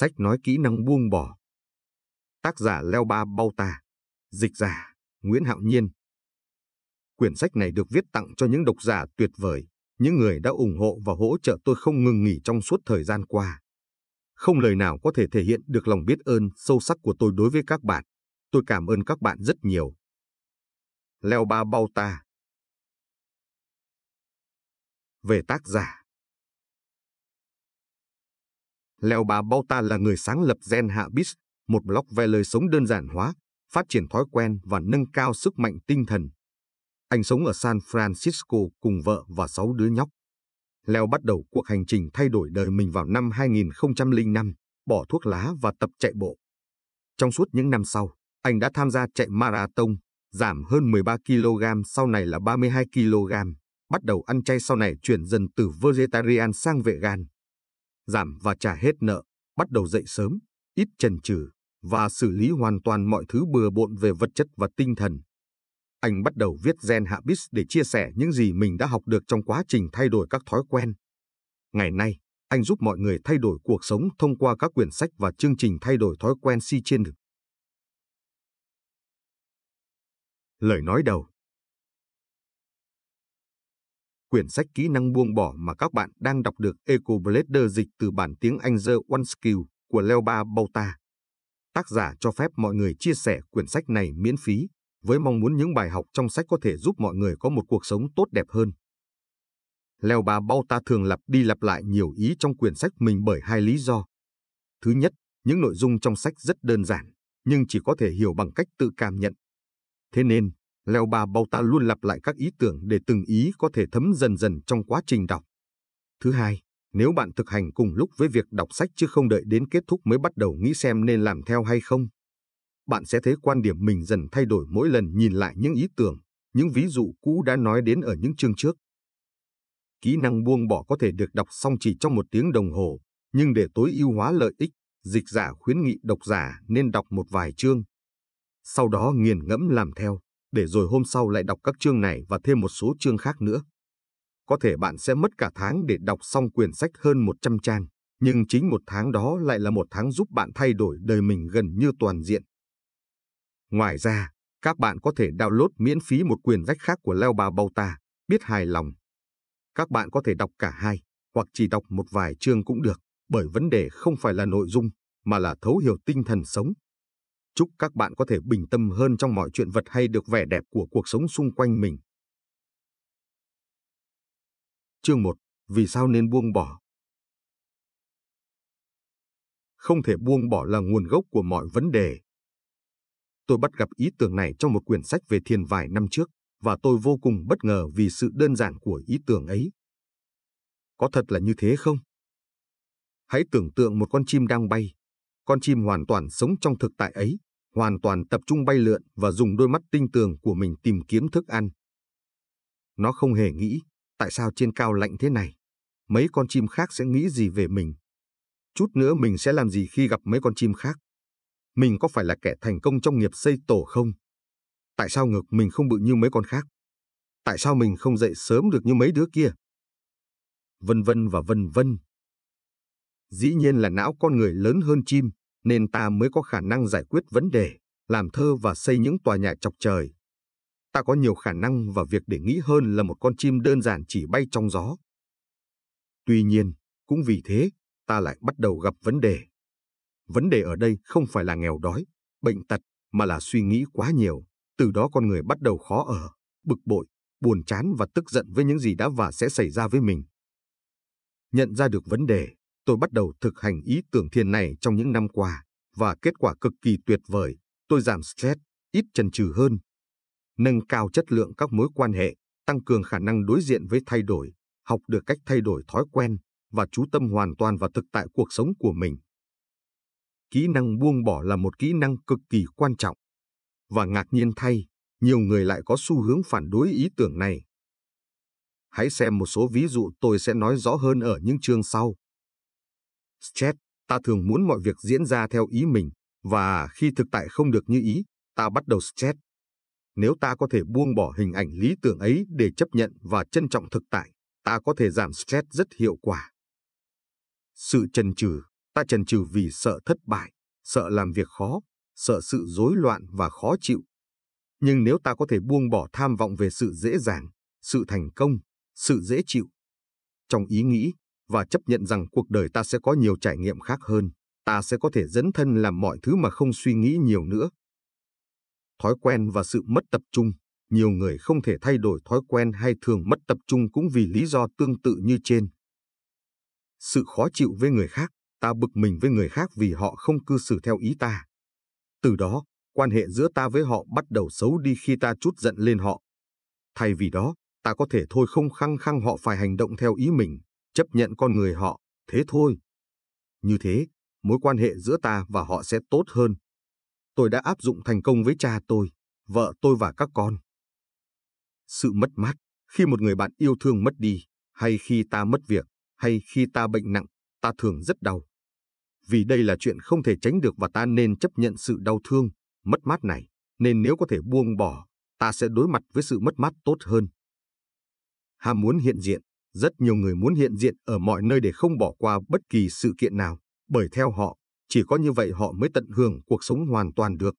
Sách nói kỹ năng buông bỏ. Tác giả Leo Ba Bao Ta. Dịch giả Nguyễn Hạo Nhiên. Quyển sách này được viết tặng cho những độc giả tuyệt vời, những người đã ủng hộ và hỗ trợ tôi không ngừng nghỉ trong suốt thời gian qua. Không lời nào có thể thể hiện được lòng biết ơn sâu sắc của tôi đối với các bạn. Tôi cảm ơn các bạn rất nhiều. Leo Ba Bao Ta Về tác giả Leo bà Bao Ta là người sáng lập Gen Habits, một blog về lời sống đơn giản hóa, phát triển thói quen và nâng cao sức mạnh tinh thần. Anh sống ở San Francisco cùng vợ và sáu đứa nhóc. Leo bắt đầu cuộc hành trình thay đổi đời mình vào năm 2005, bỏ thuốc lá và tập chạy bộ. Trong suốt những năm sau, anh đã tham gia chạy marathon, giảm hơn 13 kg sau này là 32 kg, bắt đầu ăn chay sau này chuyển dần từ vegetarian sang vegan. Giảm và trả hết nợ, bắt đầu dậy sớm, ít chần chừ và xử lý hoàn toàn mọi thứ bừa bộn về vật chất và tinh thần. Anh bắt đầu viết Gen Habits để chia sẻ những gì mình đã học được trong quá trình thay đổi các thói quen. Ngày nay, anh giúp mọi người thay đổi cuộc sống thông qua các quyển sách và chương trình thay đổi thói quen si trên được. Lời nói đầu Quyển sách kỹ năng buông bỏ mà các bạn đang đọc được Eco Blader dịch từ bản tiếng Anh The One Skill của Leo Ba Bauta. Tác giả cho phép mọi người chia sẻ quyển sách này miễn phí, với mong muốn những bài học trong sách có thể giúp mọi người có một cuộc sống tốt đẹp hơn. Leo Ba Bauta thường lặp đi lặp lại nhiều ý trong quyển sách mình bởi hai lý do. Thứ nhất, những nội dung trong sách rất đơn giản, nhưng chỉ có thể hiểu bằng cách tự cảm nhận. Thế nên, Leo Ba Bauta luôn lặp lại các ý tưởng để từng ý có thể thấm dần dần trong quá trình đọc. Thứ hai, nếu bạn thực hành cùng lúc với việc đọc sách chứ không đợi đến kết thúc mới bắt đầu nghĩ xem nên làm theo hay không, bạn sẽ thấy quan điểm mình dần thay đổi mỗi lần nhìn lại những ý tưởng, những ví dụ cũ đã nói đến ở những chương trước. Kỹ năng buông bỏ có thể được đọc xong chỉ trong một tiếng đồng hồ, nhưng để tối ưu hóa lợi ích, dịch giả khuyến nghị độc giả nên đọc một vài chương. Sau đó nghiền ngẫm làm theo, để rồi hôm sau lại đọc các chương này và thêm một số chương khác nữa. Có thể bạn sẽ mất cả tháng để đọc xong quyển sách hơn 100 trang, nhưng chính một tháng đó lại là một tháng giúp bạn thay đổi đời mình gần như toàn diện. Ngoài ra, các bạn có thể download miễn phí một quyển sách khác của Leo Bà Bauta, biết hài lòng. Các bạn có thể đọc cả hai, hoặc chỉ đọc một vài chương cũng được, bởi vấn đề không phải là nội dung, mà là thấu hiểu tinh thần sống. Chúc các bạn có thể bình tâm hơn trong mọi chuyện vật hay được vẻ đẹp của cuộc sống xung quanh mình. Chương 1. Vì sao nên buông bỏ? Không thể buông bỏ là nguồn gốc của mọi vấn đề. Tôi bắt gặp ý tưởng này trong một quyển sách về thiền vài năm trước, và tôi vô cùng bất ngờ vì sự đơn giản của ý tưởng ấy. Có thật là như thế không? Hãy tưởng tượng một con chim đang bay. Con chim hoàn toàn sống trong thực tại ấy, hoàn toàn tập trung bay lượn và dùng đôi mắt tinh tường của mình tìm kiếm thức ăn. Nó không hề nghĩ, tại sao trên cao lạnh thế này? Mấy con chim khác sẽ nghĩ gì về mình? Chút nữa mình sẽ làm gì khi gặp mấy con chim khác? Mình có phải là kẻ thành công trong nghiệp xây tổ không? Tại sao ngực mình không bự như mấy con khác? Tại sao mình không dậy sớm được như mấy đứa kia? Vân vân và vân vân. Dĩ nhiên là não con người lớn hơn chim, nên ta mới có khả năng giải quyết vấn đề, làm thơ và xây những tòa nhà chọc trời. Ta có nhiều khả năng và việc để nghĩ hơn là một con chim đơn giản chỉ bay trong gió. Tuy nhiên, cũng vì thế, ta lại bắt đầu gặp vấn đề. Vấn đề ở đây không phải là nghèo đói, bệnh tật, mà là suy nghĩ quá nhiều. Từ đó con người bắt đầu khó ở, bực bội, buồn chán và tức giận với những gì đã và sẽ xảy ra với mình. Nhận ra được vấn đề, tôi bắt đầu thực hành ý tưởng thiền này trong những năm qua, và kết quả cực kỳ tuyệt vời. Tôi giảm stress, ít chần chừ hơn, nâng cao chất lượng các mối quan hệ, tăng cường khả năng đối diện với thay đổi, học được cách thay đổi thói quen và chú tâm hoàn toàn vào thực tại cuộc sống của mình. Kỹ năng buông bỏ là một kỹ năng cực kỳ quan trọng. Và ngạc nhiên thay, nhiều người lại có xu hướng phản đối ý tưởng này. Hãy xem một số ví dụ tôi sẽ nói rõ hơn ở những chương sau. Stress, ta thường muốn mọi việc diễn ra theo ý mình, và khi thực tại không được như ý, ta bắt đầu stress. Nếu ta có thể buông bỏ hình ảnh lý tưởng ấy để chấp nhận và trân trọng thực tại, ta có thể giảm stress rất hiệu quả. Sự chần chừ, Ta chần chừ vì sợ thất bại, sợ làm việc khó, sợ sự rối loạn và khó chịu. Nhưng nếu ta có thể buông bỏ tham vọng về sự dễ dàng, sự thành công, sự dễ chịu, trong ý nghĩ và chấp nhận rằng cuộc đời ta sẽ có nhiều trải nghiệm khác hơn, ta sẽ có thể dấn thân làm mọi thứ mà không suy nghĩ nhiều nữa. Thói quen và sự mất tập trung, nhiều người không thể thay đổi thói quen hay thường mất tập trung cũng vì lý do tương tự như trên. Sự khó chịu với người khác, ta bực mình với người khác vì họ không cư xử theo ý ta. Từ đó, quan hệ giữa ta với họ bắt đầu xấu đi khi ta chút giận lên họ. Thay vì đó, ta có thể thôi không khăng khăng họ phải hành động theo ý mình, chấp nhận con người họ, thế thôi. Như thế, mối quan hệ giữa ta và họ sẽ tốt hơn. Tôi đã áp dụng thành công với cha tôi, vợ tôi và các con. Sự mất mát, khi một người bạn yêu thương mất đi, hay khi ta mất việc, hay khi ta bệnh nặng, ta thường rất đau. Vì đây là chuyện không thể tránh được và ta nên chấp nhận sự đau thương, mất mát này, nên nếu có thể buông bỏ, ta sẽ đối mặt với sự mất mát tốt hơn. Ham muốn hiện diện, rất nhiều người muốn hiện diện ở mọi nơi để không bỏ qua bất kỳ sự kiện nào, bởi theo họ, chỉ có như vậy họ mới tận hưởng cuộc sống hoàn toàn được.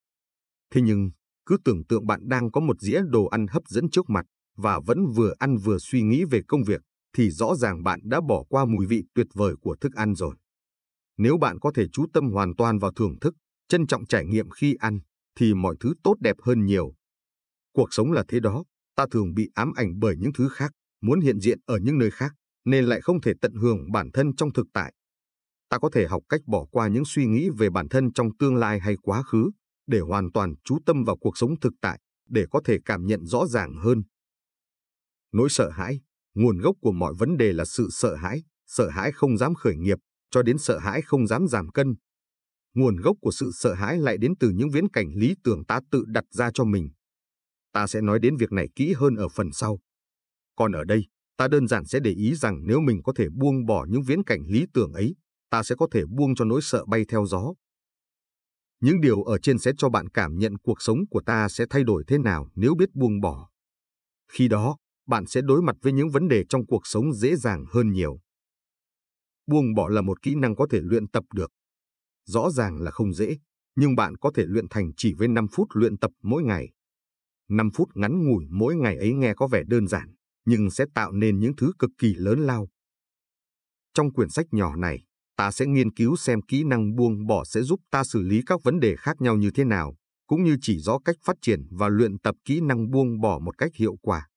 Thế nhưng, cứ tưởng tượng bạn đang có một dĩa đồ ăn hấp dẫn trước mặt và vẫn vừa ăn vừa suy nghĩ về công việc, thì rõ ràng bạn đã bỏ qua mùi vị tuyệt vời của thức ăn rồi. Nếu bạn có thể chú tâm hoàn toàn vào thưởng thức, trân trọng trải nghiệm khi ăn, thì mọi thứ tốt đẹp hơn nhiều. Cuộc sống là thế đó, ta thường bị ám ảnh bởi những thứ khác, muốn hiện diện ở những nơi khác, nên lại không thể tận hưởng bản thân trong thực tại. Ta có thể học cách bỏ qua những suy nghĩ về bản thân trong tương lai hay quá khứ, để hoàn toàn chú tâm vào cuộc sống thực tại, để có thể cảm nhận rõ ràng hơn. Nỗi sợ hãi, nguồn gốc của mọi vấn đề là sự sợ hãi, sợ hãi không dám khởi nghiệp, cho đến sợ hãi không dám giảm cân. Nguồn gốc của sự sợ hãi lại đến từ những viễn cảnh lý tưởng ta tự đặt ra cho mình. Ta sẽ nói đến việc này kỹ hơn ở phần sau. Còn ở đây, ta đơn giản sẽ để ý rằng nếu mình có thể buông bỏ những viễn cảnh lý tưởng ấy, ta sẽ có thể buông cho nỗi sợ bay theo gió. Những điều ở trên sẽ cho bạn cảm nhận cuộc sống của ta sẽ thay đổi thế nào nếu biết buông bỏ. Khi đó, bạn sẽ đối mặt với những vấn đề trong cuộc sống dễ dàng hơn nhiều. Buông bỏ là một kỹ năng có thể luyện tập được. Rõ ràng là không dễ, nhưng bạn có thể luyện thành chỉ với 5 phút luyện tập mỗi ngày. 5 phút ngắn ngủi mỗi ngày ấy nghe có vẻ đơn giản, nhưng sẽ tạo nên những thứ cực kỳ lớn lao. Trong quyển sách nhỏ này, ta sẽ nghiên cứu xem kỹ năng buông bỏ sẽ giúp ta xử lý các vấn đề khác nhau như thế nào, cũng như chỉ rõ cách phát triển và luyện tập kỹ năng buông bỏ một cách hiệu quả.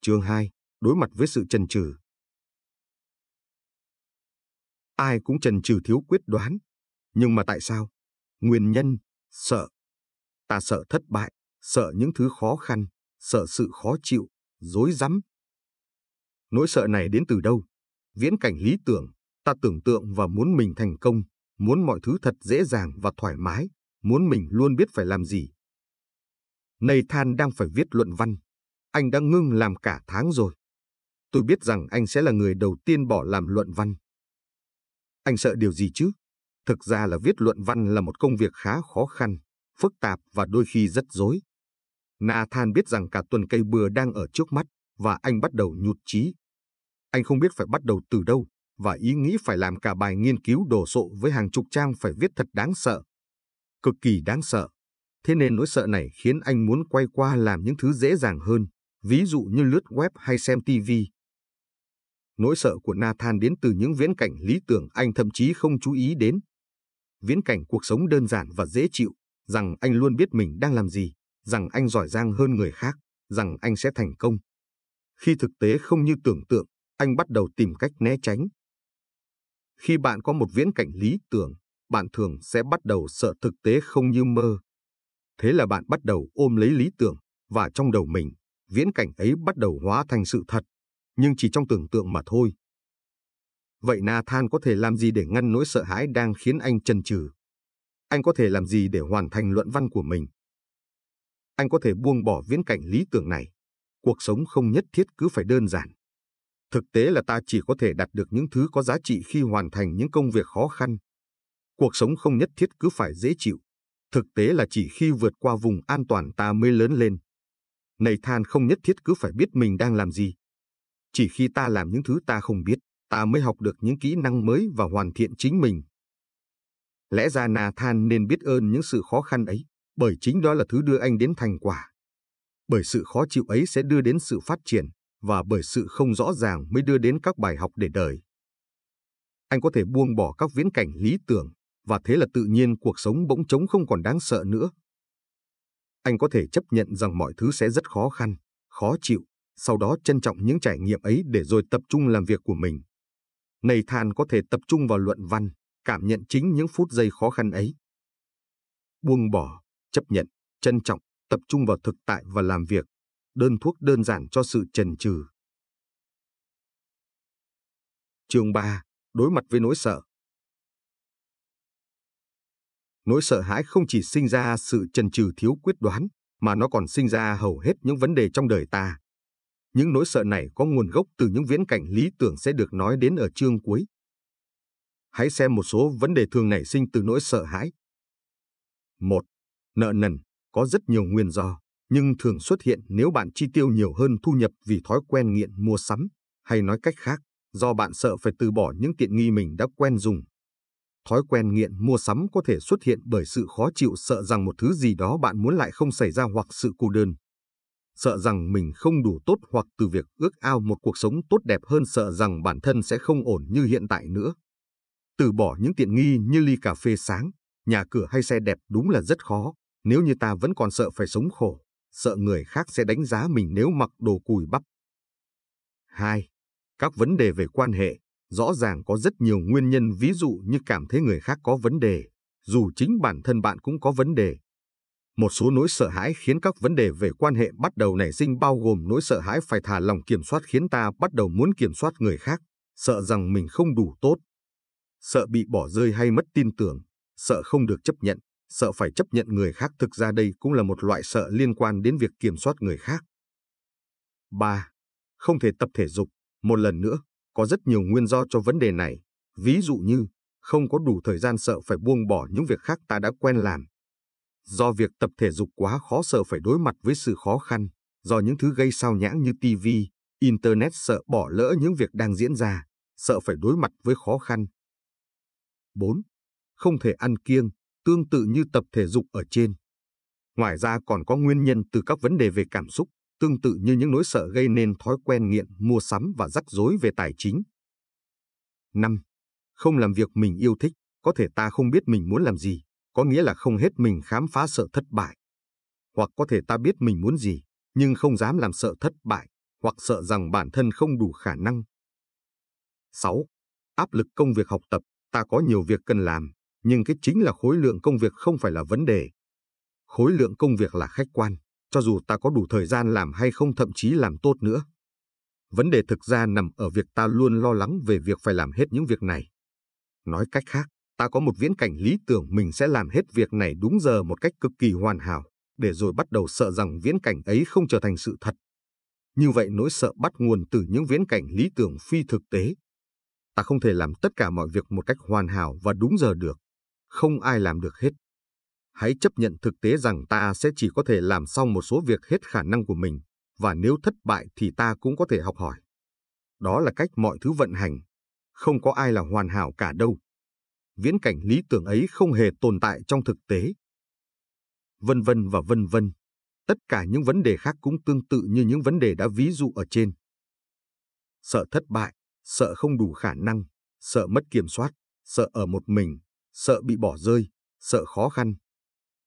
Chương 2. Đối mặt với sự chần chừ. Ai cũng chần chừ thiếu quyết đoán. Nhưng mà tại sao? Nguyên nhân, sợ. Ta sợ thất bại, sợ những thứ khó khăn, sợ sự khó chịu, dối rắm. Nỗi sợ này đến từ đâu? Viễn cảnh lý tưởng, ta tưởng tượng và muốn mình thành công, muốn mọi thứ thật dễ dàng và thoải mái, muốn mình luôn biết phải làm gì. Nathan đang phải viết luận văn. Anh đã ngưng làm cả tháng rồi. Tôi biết rằng anh sẽ là người đầu tiên bỏ làm luận văn. Anh sợ điều gì chứ? Thực ra là viết luận văn là một công việc khá khó khăn, phức tạp và đôi khi rất dối. Nathan biết rằng cả tuần cây bừa đang ở trước mắt và anh bắt đầu nhụt chí. Anh không biết phải bắt đầu từ đâu và ý nghĩ phải làm cả bài nghiên cứu đồ sộ với hàng chục trang phải viết thật đáng sợ. Cực kỳ đáng sợ. Thế nên nỗi sợ này khiến anh muốn quay qua làm những thứ dễ dàng hơn, ví dụ như lướt web hay xem TV. Nỗi sợ của Nathan đến từ những viễn cảnh lý tưởng anh thậm chí không chú ý đến. Viễn cảnh cuộc sống đơn giản và dễ chịu, rằng anh luôn biết mình đang làm gì, rằng anh giỏi giang hơn người khác, rằng anh sẽ thành công. Khi thực tế không như tưởng tượng, anh bắt đầu tìm cách né tránh. Khi bạn có một viễn cảnh lý tưởng, bạn thường sẽ bắt đầu sợ thực tế không như mơ. Thế là bạn bắt đầu ôm lấy lý tưởng, và trong đầu mình, viễn cảnh ấy bắt đầu hóa thành sự thật, nhưng chỉ trong tưởng tượng mà thôi. Vậy Nathan có thể làm gì để ngăn nỗi sợ hãi đang khiến anh chần chừ? Anh có thể làm gì để hoàn thành luận văn của mình? Anh có thể buông bỏ viễn cảnh lý tưởng này. Cuộc sống không nhất thiết cứ phải đơn giản. Thực tế là ta chỉ có thể đạt được những thứ có giá trị khi hoàn thành những công việc khó khăn. Cuộc sống không nhất thiết cứ phải dễ chịu. Thực tế là chỉ khi vượt qua vùng an toàn ta mới lớn lên. Nathan không nhất thiết cứ phải biết mình đang làm gì. Chỉ khi ta làm những thứ ta không biết, ta mới học được những kỹ năng mới và hoàn thiện chính mình. Lẽ ra Nathan nên biết ơn những sự khó khăn ấy, bởi chính đó là thứ đưa anh đến thành quả. Bởi sự khó chịu ấy sẽ đưa đến sự phát triển, và bởi sự không rõ ràng mới đưa đến các bài học để đời. Anh có thể buông bỏ các viễn cảnh lý tưởng, và thế là tự nhiên cuộc sống bỗng trống không còn đáng sợ nữa. Anh có thể chấp nhận rằng mọi thứ sẽ rất khó khăn, khó chịu, sau đó trân trọng những trải nghiệm ấy để rồi tập trung làm việc của mình. Nathan có thể tập trung vào luận văn, cảm nhận chính những phút giây khó khăn ấy. Buông bỏ, chấp nhận, trân trọng, tập trung vào thực tại và làm việc, đơn thuốc đơn giản cho sự trần trừ. Chương 3. Đối mặt với nỗi sợ Nỗi sợ hãi không chỉ sinh ra sự trần trừ thiếu quyết đoán, mà nó còn sinh ra hầu hết những vấn đề trong đời ta. Những nỗi sợ này có nguồn gốc từ những viễn cảnh lý tưởng sẽ được nói đến ở chương cuối. Hãy xem một số vấn đề thường nảy sinh từ nỗi sợ hãi. 1. Nợ nần có rất nhiều nguyên do, nhưng thường xuất hiện nếu bạn chi tiêu nhiều hơn thu nhập vì thói quen nghiện mua sắm, hay nói cách khác, do bạn sợ phải từ bỏ những tiện nghi mình đã quen dùng. Thói quen nghiện mua sắm có thể xuất hiện bởi sự khó chịu sợ rằng một thứ gì đó bạn muốn lại không xảy ra hoặc sự cô đơn. Sợ rằng mình không đủ tốt hoặc từ việc ước ao một cuộc sống tốt đẹp hơn sợ rằng bản thân sẽ không ổn như hiện tại nữa. Từ bỏ những tiện nghi như ly cà phê sáng, nhà cửa hay xe đẹp đúng là rất khó, nếu như ta vẫn còn sợ phải sống khổ, sợ người khác sẽ đánh giá mình nếu mặc đồ cùi bắp. 2. Các vấn đề về quan hệ, rõ ràng có rất nhiều nguyên nhân ví dụ như cảm thấy người khác có vấn đề, dù chính bản thân bạn cũng có vấn đề. Một số nỗi sợ hãi khiến các vấn đề về quan hệ bắt đầu nảy sinh bao gồm nỗi sợ hãi phải thả lòng kiểm soát khiến ta bắt đầu muốn kiểm soát người khác, sợ rằng mình không đủ tốt, sợ bị bỏ rơi hay mất tin tưởng, sợ không được chấp nhận, sợ phải chấp nhận người khác thực ra đây cũng là một loại sợ liên quan đến việc kiểm soát người khác. 3. Không thể tập thể dục. Một lần nữa, có rất nhiều nguyên do cho vấn đề này. Ví dụ như, không có đủ thời gian sợ phải buông bỏ những việc khác ta đã quen làm. Do việc tập thể dục quá khó sợ phải đối mặt với sự khó khăn, do những thứ gây sao nhãng như TV, Internet sợ bỏ lỡ những việc đang diễn ra, sợ phải đối mặt với khó khăn. 4. Không thể ăn kiêng, tương tự như tập thể dục ở trên. Ngoài ra còn có nguyên nhân từ các vấn đề về cảm xúc, tương tự như những nỗi sợ gây nên thói quen nghiện mua sắm và rắc rối về tài chính. 5. Không làm việc mình yêu thích, có thể ta không biết mình muốn làm gì, có nghĩa là không hết mình khám phá sợ thất bại. Hoặc có thể ta biết mình muốn gì, nhưng không dám làm sợ thất bại, hoặc sợ rằng bản thân không đủ khả năng. 6. Áp lực công việc học tập, ta có nhiều việc cần làm, nhưng cái chính là khối lượng công việc không phải là vấn đề. Khối lượng công việc là khách quan, cho dù ta có đủ thời gian làm hay không thậm chí làm tốt nữa. Vấn đề thực ra nằm ở việc ta luôn lo lắng về việc phải làm hết những việc này. Nói cách khác, ta có một viễn cảnh lý tưởng mình sẽ làm hết việc này đúng giờ một cách cực kỳ hoàn hảo, để rồi bắt đầu sợ rằng viễn cảnh ấy không trở thành sự thật. Như vậy nỗi sợ bắt nguồn từ những viễn cảnh lý tưởng phi thực tế. Ta không thể làm tất cả mọi việc một cách hoàn hảo và đúng giờ được không ai làm được hết. Hãy chấp nhận thực tế rằng ta sẽ chỉ có thể làm xong một số việc hết khả năng của mình, và nếu thất bại thì ta cũng có thể học hỏi. Đó là cách mọi thứ vận hành. Không có ai là hoàn hảo cả đâu. Viễn cảnh lý tưởng ấy không hề tồn tại trong thực tế. Vân vân và vân vân. Tất cả những vấn đề khác cũng tương tự như những vấn đề đã ví dụ ở trên. Sợ thất bại, sợ không đủ khả năng, sợ mất kiểm soát, sợ ở một mình, sợ bị bỏ rơi, sợ khó khăn,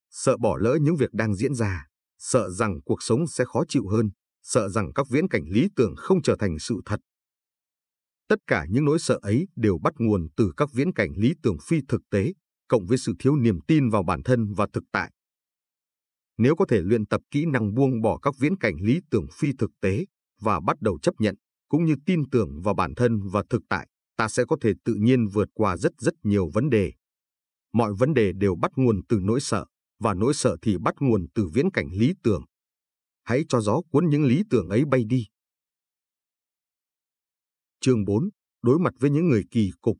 sợ bỏ lỡ những việc đang diễn ra, sợ rằng cuộc sống sẽ khó chịu hơn, sợ rằng các viễn cảnh lý tưởng không trở thành sự thật. Tất cả những nỗi sợ ấy đều bắt nguồn từ các viễn cảnh lý tưởng phi thực tế, cộng với sự thiếu niềm tin vào bản thân và thực tại. Nếu có thể luyện tập kỹ năng buông bỏ các viễn cảnh lý tưởng phi thực tế và bắt đầu chấp nhận, cũng như tin tưởng vào bản thân và thực tại, ta sẽ có thể tự nhiên vượt qua rất rất nhiều vấn đề mọi vấn đề đều bắt nguồn từ nỗi sợ, và nỗi sợ thì bắt nguồn từ viễn cảnh lý tưởng. Hãy cho gió cuốn những lý tưởng ấy bay đi. Chương 4. Đối mặt với những người kỳ cục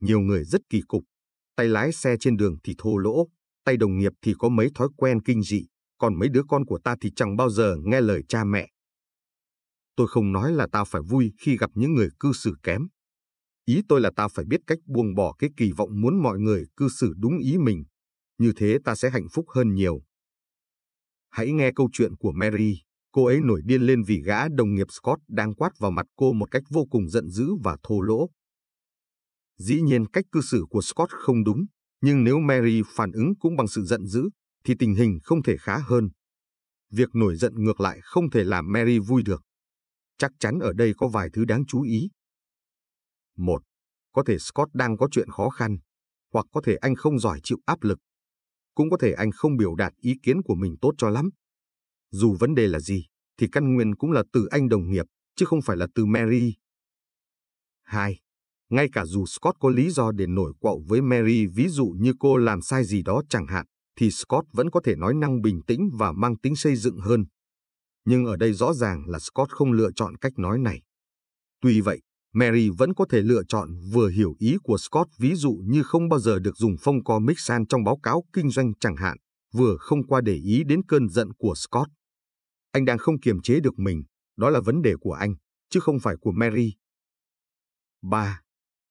Nhiều người rất kỳ cục. Tay lái xe trên đường thì thô lỗ, tay đồng nghiệp thì có mấy thói quen kinh dị, còn mấy đứa con của ta thì chẳng bao giờ nghe lời cha mẹ. Tôi không nói là ta phải vui khi gặp những người cư xử kém. Ý tôi là ta phải biết cách buông bỏ cái kỳ vọng muốn mọi người cư xử đúng ý mình. Như thế ta sẽ hạnh phúc hơn nhiều. Hãy nghe câu chuyện của Mary. Cô ấy nổi điên lên vì gã đồng nghiệp Scott đang quát vào mặt cô một cách vô cùng giận dữ và thô lỗ. Dĩ nhiên cách cư xử của Scott không đúng, nhưng nếu Mary phản ứng cũng bằng sự giận dữ, thì tình hình không thể khá hơn. Việc nổi giận ngược lại không thể làm Mary vui được. Chắc chắn ở đây có vài thứ đáng chú ý. Một, có thể Scott đang có chuyện khó khăn, hoặc có thể anh không giỏi chịu áp lực. Cũng có thể anh không biểu đạt ý kiến của mình tốt cho lắm. Dù vấn đề là gì, thì căn nguyên cũng là từ anh đồng nghiệp, chứ không phải là từ Mary. 2. Ngay cả dù Scott có lý do để nổi quậu với Mary ví dụ như cô làm sai gì đó chẳng hạn, thì Scott vẫn có thể nói năng bình tĩnh và mang tính xây dựng hơn. Nhưng ở đây rõ ràng là Scott không lựa chọn cách nói này. Tuy vậy, Mary vẫn có thể lựa chọn vừa hiểu ý của Scott ví dụ như không bao giờ được dùng phông co Mixan trong báo cáo kinh doanh chẳng hạn, vừa không qua để ý đến cơn giận của Scott. Anh đang không kiềm chế được mình, đó là vấn đề của anh, chứ không phải của Mary. 3.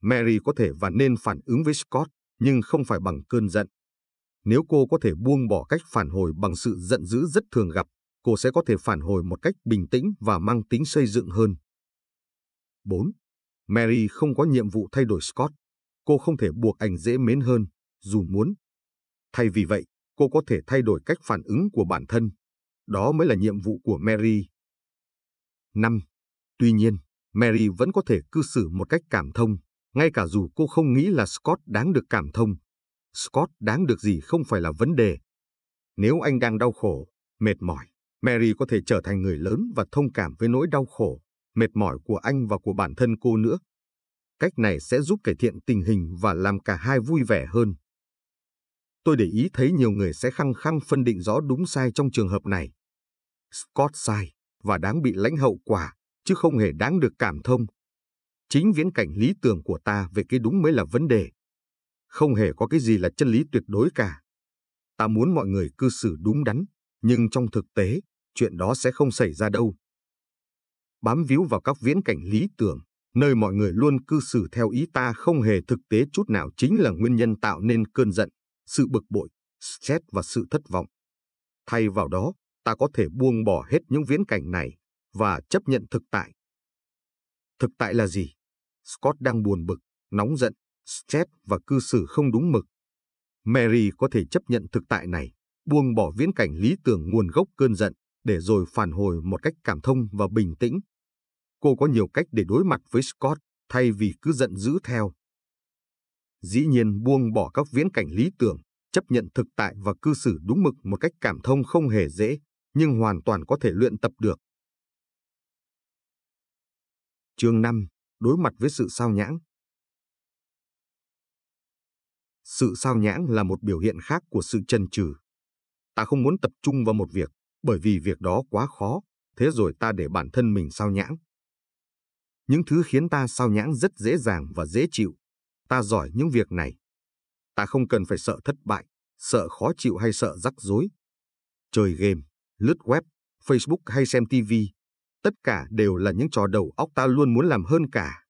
Mary có thể và nên phản ứng với Scott, nhưng không phải bằng cơn giận. Nếu cô có thể buông bỏ cách phản hồi bằng sự giận dữ rất thường gặp, cô sẽ có thể phản hồi một cách bình tĩnh và mang tính xây dựng hơn. 4. Mary không có nhiệm vụ thay đổi Scott. Cô không thể buộc anh dễ mến hơn, dù muốn. Thay vì vậy, cô có thể thay đổi cách phản ứng của bản thân. Đó mới là nhiệm vụ của Mary. 5. Tuy nhiên, Mary vẫn có thể cư xử một cách cảm thông, ngay cả dù cô không nghĩ là Scott đáng được cảm thông. Scott đáng được gì không phải là vấn đề. Nếu anh đang đau khổ, mệt mỏi, Mary có thể trở thành người lớn và thông cảm với nỗi đau khổ, mệt mỏi của anh và của bản thân cô nữa. Cách này sẽ giúp cải thiện tình hình và làm cả hai vui vẻ hơn. Tôi để ý thấy nhiều người sẽ khăng khăng phân định rõ đúng sai trong trường hợp này. Scott sai và đáng bị lãnh hậu quả, chứ không hề đáng được cảm thông. Chính viễn cảnh lý tưởng của ta về cái đúng mới là vấn đề. Không hề có cái gì là chân lý tuyệt đối cả. Ta muốn mọi người cư xử đúng đắn, nhưng trong thực tế, chuyện đó sẽ không xảy ra đâu. Bám víu vào các viễn cảnh lý tưởng, nơi mọi người luôn cư xử theo ý ta không hề thực tế chút nào chính là nguyên nhân tạo nên cơn giận, sự bực bội, stress và sự thất vọng. Thay vào đó, ta có thể buông bỏ hết những viễn cảnh này và chấp nhận thực tại. Thực tại là gì? Scott đang buồn bực, nóng giận, stress và cư xử không đúng mực. Mary có thể chấp nhận thực tại này, buông bỏ viễn cảnh lý tưởng nguồn gốc cơn giận, để rồi phản hồi một cách cảm thông và bình tĩnh. Cô có nhiều cách để đối mặt với Scott, thay vì cứ giận dữ theo. Dĩ nhiên buông bỏ các viễn cảnh lý tưởng, chấp nhận thực tại và cư xử đúng mực một cách cảm thông không hề dễ, nhưng hoàn toàn có thể luyện tập được. Chương 5. Đối mặt với sự sao nhãng Sự sao nhãng là một biểu hiện khác của sự chần chừ. Ta không muốn tập trung vào một việc, bởi vì việc đó quá khó, thế rồi ta để bản thân mình sao nhãng. Những thứ khiến ta sao nhãng rất dễ dàng và dễ chịu. Ta giỏi những việc này. Ta không cần phải sợ thất bại, sợ khó chịu hay sợ rắc rối. Chơi game, lướt web, Facebook hay xem TV, tất cả đều là những trò đầu óc ta luôn muốn làm hơn cả.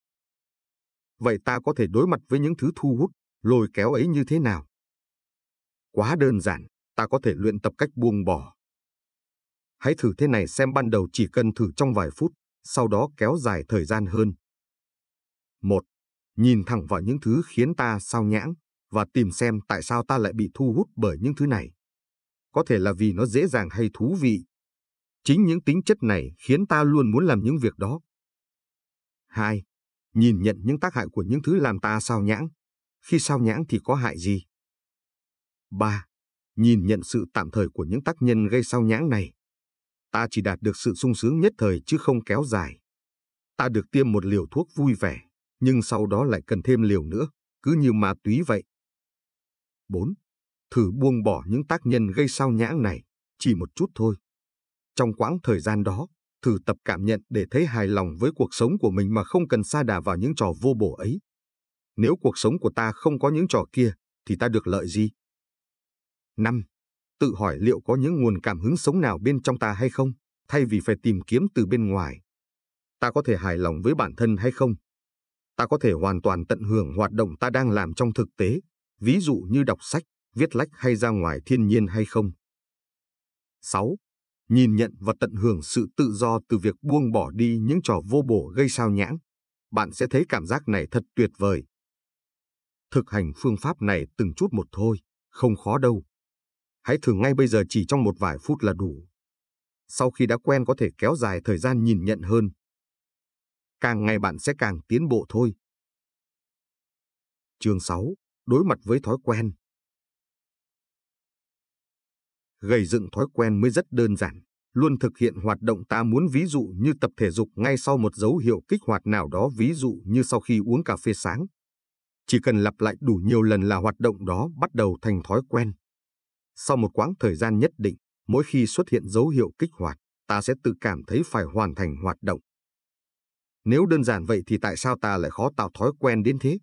Vậy ta có thể đối mặt với những thứ thu hút, lôi kéo ấy như thế nào? Quá đơn giản, ta có thể luyện tập cách buông bỏ. Hãy thử thế này xem ban đầu chỉ cần thử trong vài phút, sau đó kéo dài thời gian hơn. 1. Nhìn thẳng vào những thứ khiến ta sao nhãng và tìm xem tại sao ta lại bị thu hút bởi những thứ này. Có thể là vì nó dễ dàng hay thú vị. Chính những tính chất này khiến ta luôn muốn làm những việc đó. 2. Nhìn nhận những tác hại của những thứ làm ta sao nhãng. Khi sao nhãng thì có hại gì? 3. Nhìn nhận sự tạm thời của những tác nhân gây sao nhãng này ta chỉ đạt được sự sung sướng nhất thời chứ không kéo dài. Ta được tiêm một liều thuốc vui vẻ, nhưng sau đó lại cần thêm liều nữa, cứ như ma túy vậy. 4. Thử buông bỏ những tác nhân gây sao nhãng này, chỉ một chút thôi. Trong quãng thời gian đó, thử tập cảm nhận để thấy hài lòng với cuộc sống của mình mà không cần sa đà vào những trò vô bổ ấy. Nếu cuộc sống của ta không có những trò kia, thì ta được lợi gì? 5 tự hỏi liệu có những nguồn cảm hứng sống nào bên trong ta hay không, thay vì phải tìm kiếm từ bên ngoài. ta có thể hài lòng với bản thân hay không? Ta có thể hoàn toàn tận hưởng hoạt động ta đang làm trong thực tế, ví dụ như đọc sách, viết lách hay ra ngoài thiên nhiên hay không? 6. Nhìn nhận và tận hưởng sự tự do từ việc buông bỏ đi những trò vô bổ gây sao nhãng. Bạn sẽ thấy cảm giác này thật tuyệt vời. Thực hành phương pháp này từng chút một thôi, không khó đâu. Hãy thử ngay bây giờ chỉ trong một vài phút là đủ. Sau khi đã quen có thể kéo dài thời gian nhìn nhận hơn. Càng ngày bạn sẽ càng tiến bộ thôi. Chương 6. Đối mặt với thói quen. Gầy dựng thói quen mới rất đơn giản. Luôn thực hiện hoạt động ta muốn, ví dụ như tập thể dục ngay sau một dấu hiệu kích hoạt nào đó, ví dụ như sau khi uống cà phê sáng. Chỉ cần lặp lại đủ nhiều lần là hoạt động đó bắt đầu thành thói quen. Sau một quãng thời gian nhất định, mỗi khi xuất hiện dấu hiệu kích hoạt, ta sẽ tự cảm thấy phải hoàn thành hoạt động. Nếu đơn giản vậy thì tại sao ta lại khó tạo thói quen đến thế?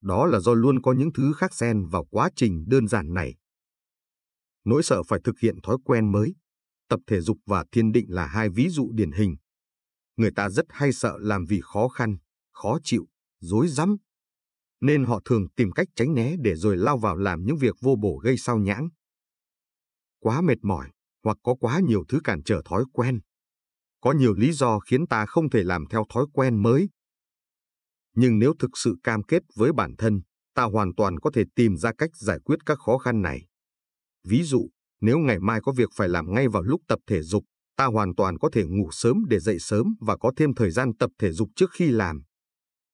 Đó là do luôn có những thứ khác xen vào quá trình đơn giản này. Nỗi sợ phải thực hiện thói quen mới, tập thể dục và thiên định là hai ví dụ điển hình. Người ta rất hay sợ làm vì khó khăn, khó chịu, dối rắm nên họ thường tìm cách tránh né để rồi lao vào làm những việc vô bổ gây sao nhãng. Quá mệt mỏi, hoặc có quá nhiều thứ cản trở thói quen. Có nhiều lý do khiến ta không thể làm theo thói quen mới. Nhưng nếu thực sự cam kết với bản thân, ta hoàn toàn có thể tìm ra cách giải quyết các khó khăn này. Ví dụ, nếu ngày mai có việc phải làm ngay vào lúc tập thể dục, ta hoàn toàn có thể ngủ sớm để dậy sớm và có thêm thời gian tập thể dục trước khi làm.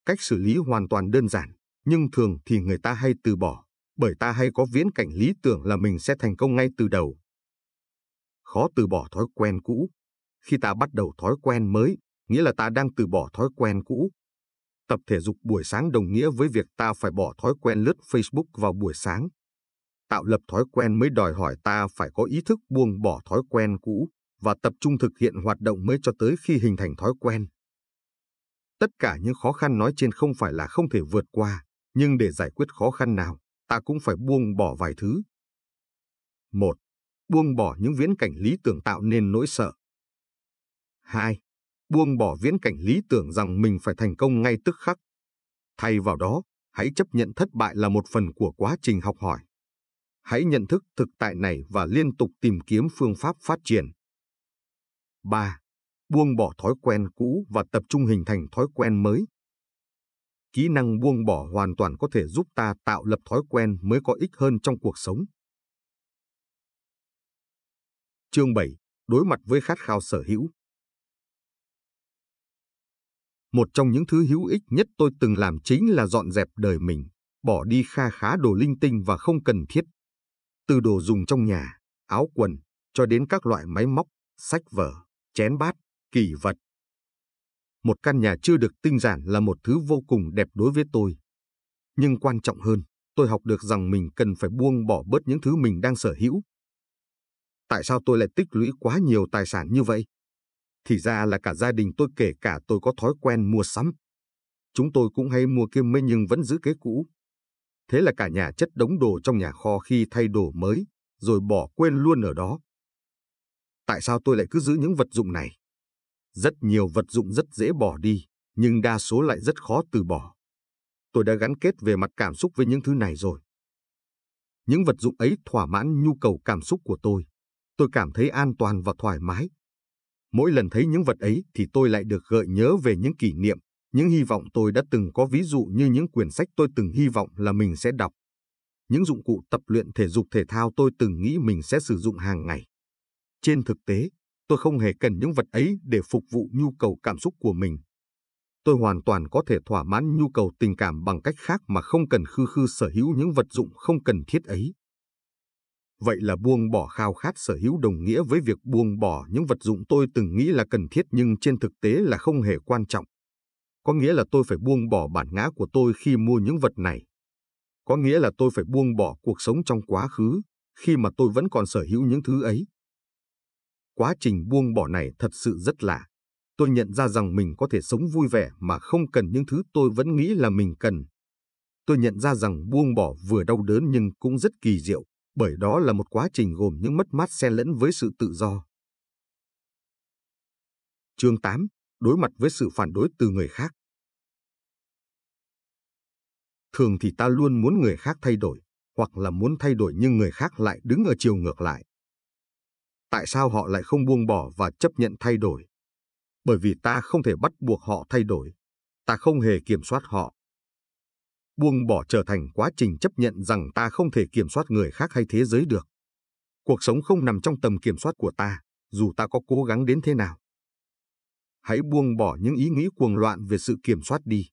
Cách xử lý hoàn toàn đơn giản nhưng thường thì người ta hay từ bỏ, bởi ta hay có viễn cảnh lý tưởng là mình sẽ thành công ngay từ đầu. Khó từ bỏ thói quen cũ. Khi ta bắt đầu thói quen mới, nghĩa là ta đang từ bỏ thói quen cũ. Tập thể dục buổi sáng đồng nghĩa với việc ta phải bỏ thói quen lướt Facebook vào buổi sáng. Tạo lập thói quen mới đòi hỏi ta phải có ý thức buông bỏ thói quen cũ và tập trung thực hiện hoạt động mới cho tới khi hình thành thói quen. Tất cả những khó khăn nói trên không phải là không thể vượt qua, nhưng để giải quyết khó khăn nào, ta cũng phải buông bỏ vài thứ. Một, Buông bỏ những viễn cảnh lý tưởng tạo nên nỗi sợ. Hai, Buông bỏ viễn cảnh lý tưởng rằng mình phải thành công ngay tức khắc. Thay vào đó, hãy chấp nhận thất bại là một phần của quá trình học hỏi. Hãy nhận thức thực tại này và liên tục tìm kiếm phương pháp phát triển. 3. Buông bỏ thói quen cũ và tập trung hình thành thói quen mới kỹ năng buông bỏ hoàn toàn có thể giúp ta tạo lập thói quen mới có ích hơn trong cuộc sống. Chương 7. Đối mặt với khát khao sở hữu. Một trong những thứ hữu ích nhất tôi từng làm chính là dọn dẹp đời mình, bỏ đi kha khá đồ linh tinh và không cần thiết. Từ đồ dùng trong nhà, áo quần, cho đến các loại máy móc, sách vở, chén bát, kỳ vật, một căn nhà chưa được tinh giản là một thứ vô cùng đẹp đối với tôi. Nhưng quan trọng hơn, tôi học được rằng mình cần phải buông bỏ bớt những thứ mình đang sở hữu. Tại sao tôi lại tích lũy quá nhiều tài sản như vậy? Thì ra là cả gia đình tôi kể cả tôi có thói quen mua sắm. Chúng tôi cũng hay mua kim mê nhưng vẫn giữ kế cũ. Thế là cả nhà chất đống đồ trong nhà kho khi thay đồ mới, rồi bỏ quên luôn ở đó. Tại sao tôi lại cứ giữ những vật dụng này? Rất nhiều vật dụng rất dễ bỏ đi, nhưng đa số lại rất khó từ bỏ. Tôi đã gắn kết về mặt cảm xúc với những thứ này rồi. Những vật dụng ấy thỏa mãn nhu cầu cảm xúc của tôi. Tôi cảm thấy an toàn và thoải mái. Mỗi lần thấy những vật ấy thì tôi lại được gợi nhớ về những kỷ niệm, những hy vọng tôi đã từng có ví dụ như những quyển sách tôi từng hy vọng là mình sẽ đọc. Những dụng cụ tập luyện thể dục thể thao tôi từng nghĩ mình sẽ sử dụng hàng ngày. Trên thực tế, Tôi không hề cần những vật ấy để phục vụ nhu cầu cảm xúc của mình. Tôi hoàn toàn có thể thỏa mãn nhu cầu tình cảm bằng cách khác mà không cần khư khư sở hữu những vật dụng không cần thiết ấy. Vậy là buông bỏ khao khát sở hữu đồng nghĩa với việc buông bỏ những vật dụng tôi từng nghĩ là cần thiết nhưng trên thực tế là không hề quan trọng. Có nghĩa là tôi phải buông bỏ bản ngã của tôi khi mua những vật này. Có nghĩa là tôi phải buông bỏ cuộc sống trong quá khứ khi mà tôi vẫn còn sở hữu những thứ ấy. Quá trình buông bỏ này thật sự rất lạ. Tôi nhận ra rằng mình có thể sống vui vẻ mà không cần những thứ tôi vẫn nghĩ là mình cần. Tôi nhận ra rằng buông bỏ vừa đau đớn nhưng cũng rất kỳ diệu, bởi đó là một quá trình gồm những mất mát xen lẫn với sự tự do. Chương 8. đối mặt với sự phản đối từ người khác. Thường thì ta luôn muốn người khác thay đổi, hoặc là muốn thay đổi nhưng người khác lại đứng ở chiều ngược lại. Tại sao họ lại không buông bỏ và chấp nhận thay đổi? Bởi vì ta không thể bắt buộc họ thay đổi. Ta không hề kiểm soát họ. Buông bỏ trở thành quá trình chấp nhận rằng ta không thể kiểm soát người khác hay thế giới được. Cuộc sống không nằm trong tầm kiểm soát của ta, dù ta có cố gắng đến thế nào. Hãy buông bỏ những ý nghĩ cuồng loạn về sự kiểm soát đi.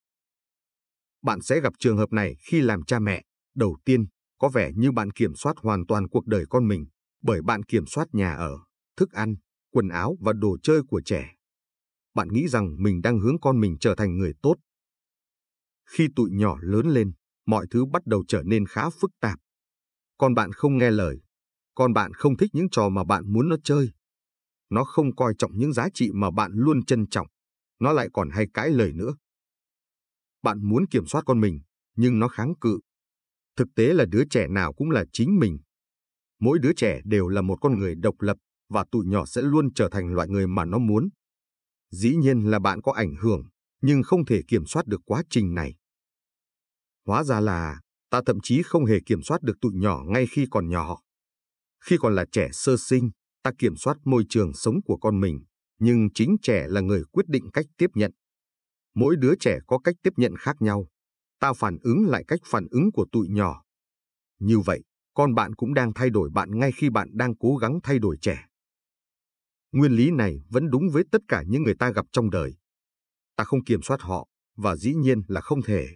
Bạn sẽ gặp trường hợp này khi làm cha mẹ. Đầu tiên, có vẻ như bạn kiểm soát hoàn toàn cuộc đời con mình, bởi bạn kiểm soát nhà ở, thức ăn, quần áo và đồ chơi của trẻ. Bạn nghĩ rằng mình đang hướng con mình trở thành người tốt. Khi tụi nhỏ lớn lên, mọi thứ bắt đầu trở nên khá phức tạp. Con bạn không nghe lời, con bạn không thích những trò mà bạn muốn nó chơi. Nó không coi trọng những giá trị mà bạn luôn trân trọng. Nó lại còn hay cãi lời nữa. Bạn muốn kiểm soát con mình, nhưng nó kháng cự. Thực tế là đứa trẻ nào cũng là chính mình. Mỗi đứa trẻ đều là một con người độc lập và tụi nhỏ sẽ luôn trở thành loại người mà nó muốn. Dĩ nhiên là bạn có ảnh hưởng, nhưng không thể kiểm soát được quá trình này. Hóa ra là ta thậm chí không hề kiểm soát được tụi nhỏ ngay khi còn nhỏ. Khi còn là trẻ sơ sinh, ta kiểm soát môi trường sống của con mình, nhưng chính trẻ là người quyết định cách tiếp nhận. Mỗi đứa trẻ có cách tiếp nhận khác nhau. Ta phản ứng lại cách phản ứng của tụi nhỏ. Như vậy, con bạn cũng đang thay đổi bạn ngay khi bạn đang cố gắng thay đổi trẻ. Nguyên lý này vẫn đúng với tất cả những người ta gặp trong đời. Ta không kiểm soát họ, và dĩ nhiên là không thể.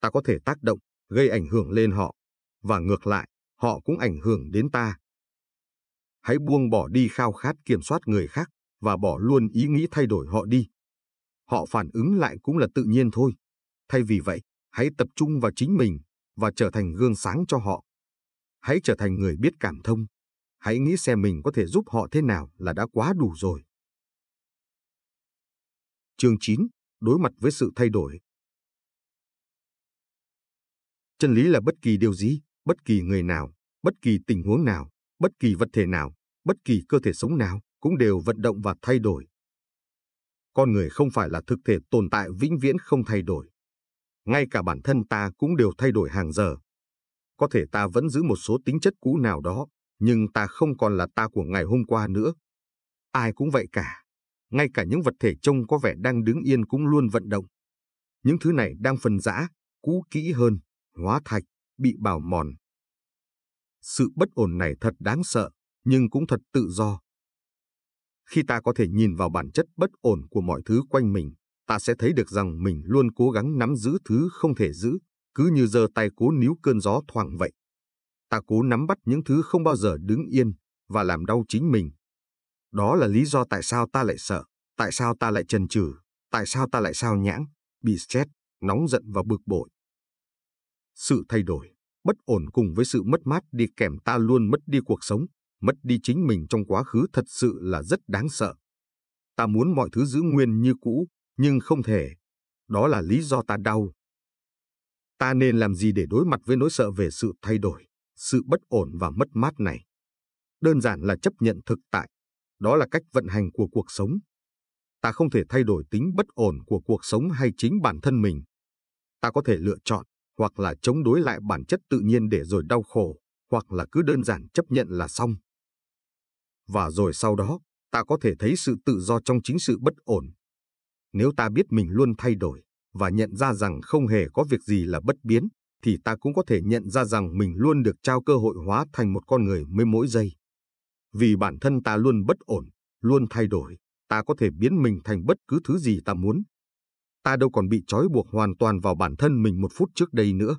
Ta có thể tác động, gây ảnh hưởng lên họ, và ngược lại, họ cũng ảnh hưởng đến ta. Hãy buông bỏ đi khao khát kiểm soát người khác và bỏ luôn ý nghĩ thay đổi họ đi. Họ phản ứng lại cũng là tự nhiên thôi. Thay vì vậy, hãy tập trung vào chính mình và trở thành gương sáng cho họ. Hãy trở thành người biết cảm thông. Hãy nghĩ xem mình có thể giúp họ thế nào là đã quá đủ rồi. Chương 9. Đối mặt với sự thay đổi. Chân lý là bất kỳ điều gì, bất kỳ người nào, bất kỳ tình huống nào, bất kỳ vật thể nào, bất kỳ cơ thể sống nào cũng đều vận động và thay đổi. Con người không phải là thực thể tồn tại vĩnh viễn không thay đổi. Ngay cả bản thân ta cũng đều thay đổi hàng giờ. Có thể ta vẫn giữ một số tính chất cũ nào đó, nhưng ta không còn là ta của ngày hôm qua nữa. Ai cũng vậy cả. Ngay cả những vật thể trông có vẻ đang đứng yên cũng luôn vận động. Những thứ này đang phân rã, cũ kỹ hơn, hóa thạch, bị bào mòn. Sự bất ổn này thật đáng sợ, nhưng cũng thật tự do. Khi ta có thể nhìn vào bản chất bất ổn của mọi thứ quanh mình, ta sẽ thấy được rằng mình luôn cố gắng nắm giữ thứ không thể giữ, cứ như giơ tay cố níu cơn gió thoảng vậy. Ta cố nắm bắt những thứ không bao giờ đứng yên và làm đau chính mình. Đó là lý do tại sao ta lại sợ, tại sao ta lại chần chừ, tại sao ta lại sao nhãng, bị stress, nóng giận và bực bội. Sự thay đổi, bất ổn cùng với sự mất mát đi kèm ta luôn mất đi cuộc sống, mất đi chính mình trong quá khứ thật sự là rất đáng sợ. Ta muốn mọi thứ giữ nguyên như cũ, nhưng không thể. Đó là lý do ta đau. Ta nên làm gì để đối mặt với nỗi sợ về sự thay đổi, sự bất ổn và mất mát này? Đơn giản là chấp nhận thực tại. Đó là cách vận hành của cuộc sống. Ta không thể thay đổi tính bất ổn của cuộc sống hay chính bản thân mình. Ta có thể lựa chọn hoặc là chống đối lại bản chất tự nhiên để rồi đau khổ, hoặc là cứ đơn giản chấp nhận là xong. Và rồi sau đó, ta có thể thấy sự tự do trong chính sự bất ổn. Nếu ta biết mình luôn thay đổi và nhận ra rằng không hề có việc gì là bất biến, thì ta cũng có thể nhận ra rằng mình luôn được trao cơ hội hóa thành một con người mới mỗi giây. Vì bản thân ta luôn bất ổn, luôn thay đổi, ta có thể biến mình thành bất cứ thứ gì ta muốn. Ta đâu còn bị trói buộc hoàn toàn vào bản thân mình một phút trước đây nữa.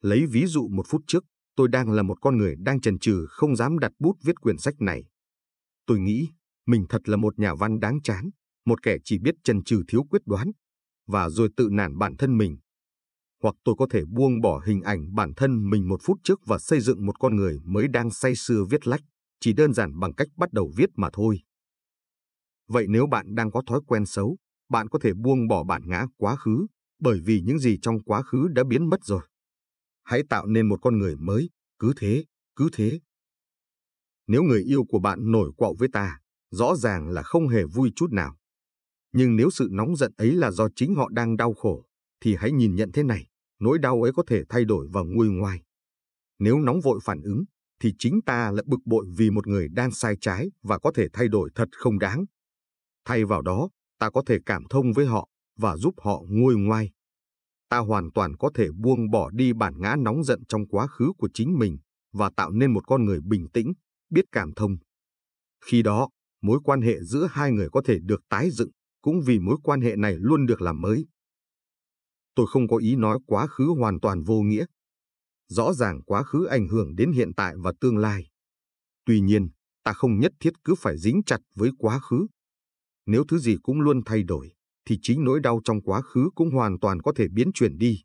Lấy ví dụ một phút trước, tôi đang là một con người đang chần chừ không dám đặt bút viết quyển sách này. Tôi nghĩ mình thật là một nhà văn đáng chán, một kẻ chỉ biết chần chừ thiếu quyết đoán, và rồi tự nản bản thân mình. Hoặc tôi có thể buông bỏ hình ảnh bản thân mình một phút trước và xây dựng một con người mới đang say sưa viết lách, chỉ đơn giản bằng cách bắt đầu viết mà thôi. Vậy nếu bạn đang có thói quen xấu, bạn có thể buông bỏ bản ngã quá khứ, bởi vì những gì trong quá khứ đã biến mất rồi. Hãy tạo nên một con người mới, cứ thế, cứ thế. Nếu người yêu của bạn nổi quạo với ta, rõ ràng là không hề vui chút nào. Nhưng nếu sự nóng giận ấy là do chính họ đang đau khổ, thì hãy nhìn nhận thế này, nỗi đau ấy có thể thay đổi và nguôi ngoai. Nếu nóng vội phản ứng, thì chính ta lại bực bội vì một người đang sai trái và có thể thay đổi thật không đáng. Thay vào đó, ta có thể cảm thông với họ và giúp họ nguôi ngoai. Ta hoàn toàn có thể buông bỏ đi bản ngã nóng giận trong quá khứ của chính mình và tạo nên một con người bình tĩnh, biết cảm thông. Khi đó, mối quan hệ giữa hai người có thể được tái dựng, cũng vì mối quan hệ này luôn được làm mới. Tôi không có ý nói quá khứ hoàn toàn vô nghĩa. Rõ ràng quá khứ ảnh hưởng đến hiện tại và tương lai. Tuy nhiên, ta không nhất thiết cứ phải dính chặt với quá khứ. Nếu thứ gì cũng luôn thay đổi, thì chính nỗi đau trong quá khứ cũng hoàn toàn có thể biến chuyển đi.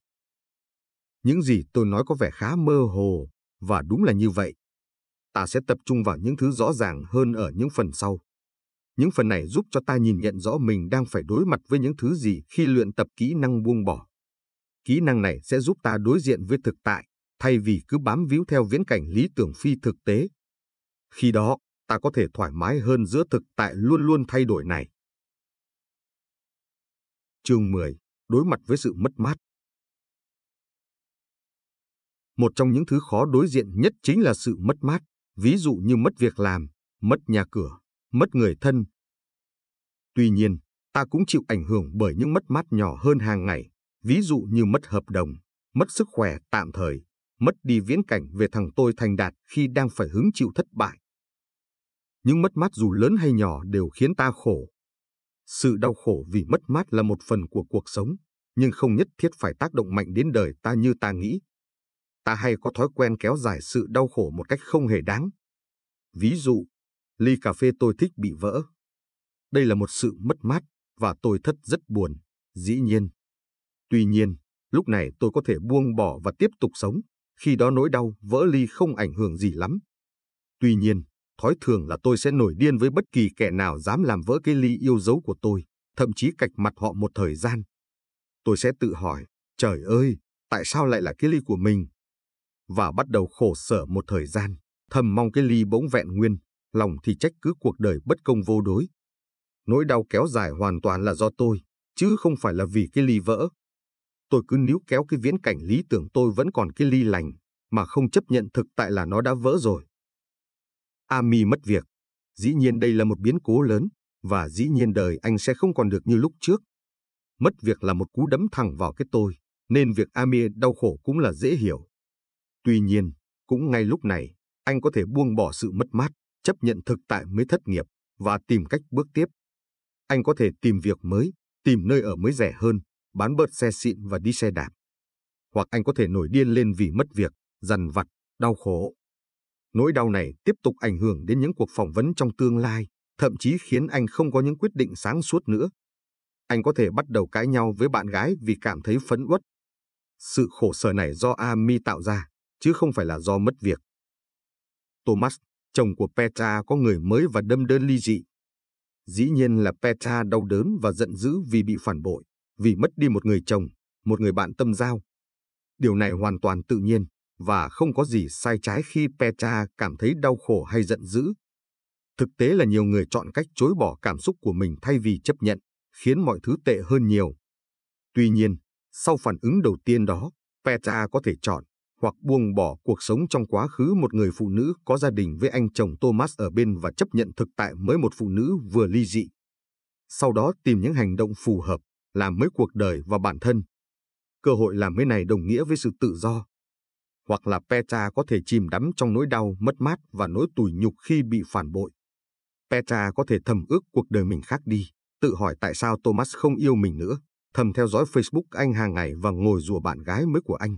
Những gì tôi nói có vẻ khá mơ hồ, và đúng là như vậy. Ta sẽ tập trung vào những thứ rõ ràng hơn ở những phần sau. Những phần này giúp cho ta nhìn nhận rõ mình đang phải đối mặt với những thứ gì khi luyện tập kỹ năng buông bỏ. Kỹ năng này sẽ giúp ta đối diện với thực tại, thay vì cứ bám víu theo viễn cảnh lý tưởng phi thực tế. Khi đó, ta có thể thoải mái hơn giữa thực tại luôn luôn thay đổi này. Chương 10. Đối mặt với sự mất mát Một trong những thứ khó đối diện nhất chính là sự mất mát, ví dụ như mất việc làm, mất nhà cửa, mất người thân. Tuy nhiên, ta cũng chịu ảnh hưởng bởi những mất mát nhỏ hơn hàng ngày, ví dụ như mất hợp đồng, mất sức khỏe tạm thời, mất đi viễn cảnh về thằng tôi thành đạt khi đang phải hứng chịu thất bại. Những mất mát dù lớn hay nhỏ đều khiến ta khổ. Sự đau khổ vì mất mát là một phần của cuộc sống, nhưng không nhất thiết phải tác động mạnh đến đời ta như ta nghĩ. Ta hay có thói quen kéo dài sự đau khổ một cách không hề đáng. Ví dụ, ly cà phê tôi thích bị vỡ. Đây là một sự mất mát và tôi thất rất buồn, dĩ nhiên. Tuy nhiên, lúc này tôi có thể buông bỏ và tiếp tục sống, khi đó nỗi đau vỡ ly không ảnh hưởng gì lắm. Tuy nhiên, thói thường là tôi sẽ nổi điên với bất kỳ kẻ nào dám làm vỡ cái ly yêu dấu của tôi, thậm chí cạch mặt họ một thời gian. Tôi sẽ tự hỏi, trời ơi, tại sao lại là cái ly của mình? Và bắt đầu khổ sở một thời gian, thầm mong cái ly bỗng vẹn nguyên, lòng thì trách cứ cuộc đời bất công vô đối. Nỗi đau kéo dài hoàn toàn là do tôi, chứ không phải là vì cái ly vỡ. Tôi cứ níu kéo cái viễn cảnh lý tưởng tôi vẫn còn cái ly lành, mà không chấp nhận thực tại là nó đã vỡ rồi. Ami mất việc. Dĩ nhiên đây là một biến cố lớn, và dĩ nhiên đời anh sẽ không còn được như lúc trước. Mất việc là một cú đấm thẳng vào cái tôi, nên việc Ami đau khổ cũng là dễ hiểu. Tuy nhiên, cũng ngay lúc này, anh có thể buông bỏ sự mất mát, chấp nhận thực tại mới thất nghiệp và tìm cách bước tiếp. Anh có thể tìm việc mới, tìm nơi ở mới rẻ hơn, bán bớt xe xịn và đi xe đạp. Hoặc anh có thể nổi điên lên vì mất việc, dằn vặt, đau khổ. Nỗi đau này tiếp tục ảnh hưởng đến những cuộc phỏng vấn trong tương lai, thậm chí khiến anh không có những quyết định sáng suốt nữa. Anh có thể bắt đầu cãi nhau với bạn gái vì cảm thấy phẫn uất. Sự khổ sở này do Ami tạo ra, chứ không phải là do mất việc. Thomas, chồng của Petra có người mới và đâm đơn ly dị. Dĩ nhiên là Petra đau đớn và giận dữ vì bị phản bội, vì mất đi một người chồng, một người bạn tâm giao. Điều này hoàn toàn tự nhiên và không có gì sai trái khi Petra cảm thấy đau khổ hay giận dữ. Thực tế là nhiều người chọn cách chối bỏ cảm xúc của mình thay vì chấp nhận, khiến mọi thứ tệ hơn nhiều. Tuy nhiên, sau phản ứng đầu tiên đó, Petra có thể chọn hoặc buông bỏ cuộc sống trong quá khứ một người phụ nữ có gia đình với anh chồng Thomas ở bên và chấp nhận thực tại mới một phụ nữ vừa ly dị. Sau đó tìm những hành động phù hợp, làm mới cuộc đời và bản thân. Cơ hội làm mới này đồng nghĩa với sự tự do. Hoặc là Petra có thể chìm đắm trong nỗi đau, mất mát và nỗi tủi nhục khi bị phản bội. Petra có thể thầm ước cuộc đời mình khác đi, tự hỏi tại sao Thomas không yêu mình nữa, thầm theo dõi Facebook anh hàng ngày và ngồi rùa bạn gái mới của anh.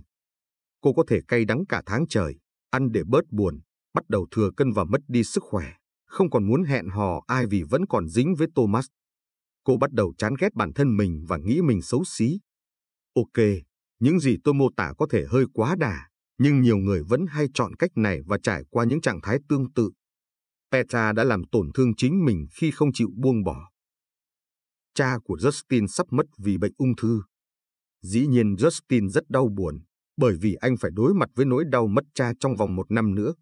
Cô có thể cay đắng cả tháng trời, ăn để bớt buồn, bắt đầu thừa cân và mất đi sức khỏe, không còn muốn hẹn hò ai vì vẫn còn dính với Thomas. Cô bắt đầu chán ghét bản thân mình và nghĩ mình xấu xí. Ok, những gì tôi mô tả có thể hơi quá đà, nhưng nhiều người vẫn hay chọn cách này và trải qua những trạng thái tương tự. Petra đã làm tổn thương chính mình khi không chịu buông bỏ. Cha của Justin sắp mất vì bệnh ung thư. Dĩ nhiên Justin rất đau buồn, bởi vì anh phải đối mặt với nỗi đau mất cha trong vòng một năm nữa.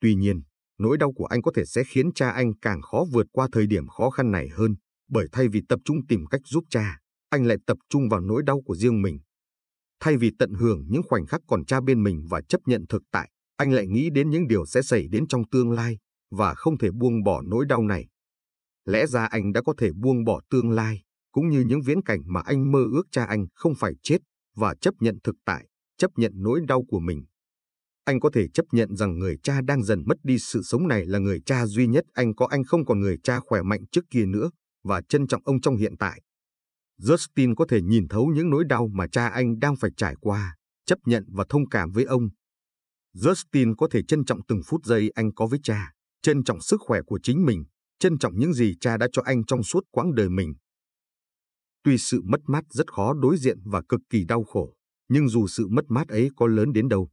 Tuy nhiên, nỗi đau của anh có thể sẽ khiến cha anh càng khó vượt qua thời điểm khó khăn này hơn, bởi thay vì tập trung tìm cách giúp cha, anh lại tập trung vào nỗi đau của riêng mình. Thay vì tận hưởng những khoảnh khắc còn cha bên mình và chấp nhận thực tại, anh lại nghĩ đến những điều sẽ xảy đến trong tương lai và không thể buông bỏ nỗi đau này. Lẽ ra anh đã có thể buông bỏ tương lai, cũng như những viễn cảnh mà anh mơ ước cha anh không phải chết và chấp nhận thực tại, chấp nhận nỗi đau của mình. Anh có thể chấp nhận rằng người cha đang dần mất đi sự sống này là người cha duy nhất anh có anh không còn người cha khỏe mạnh trước kia nữa và trân trọng ông trong hiện tại. Justin có thể nhìn thấu những nỗi đau mà cha anh đang phải trải qua, chấp nhận và thông cảm với ông. Justin có thể trân trọng từng phút giây anh có với cha, trân trọng sức khỏe của chính mình, trân trọng những gì cha đã cho anh trong suốt quãng đời mình. Tuy sự mất mát rất khó đối diện và cực kỳ đau khổ, nhưng dù sự mất mát ấy có lớn đến đâu,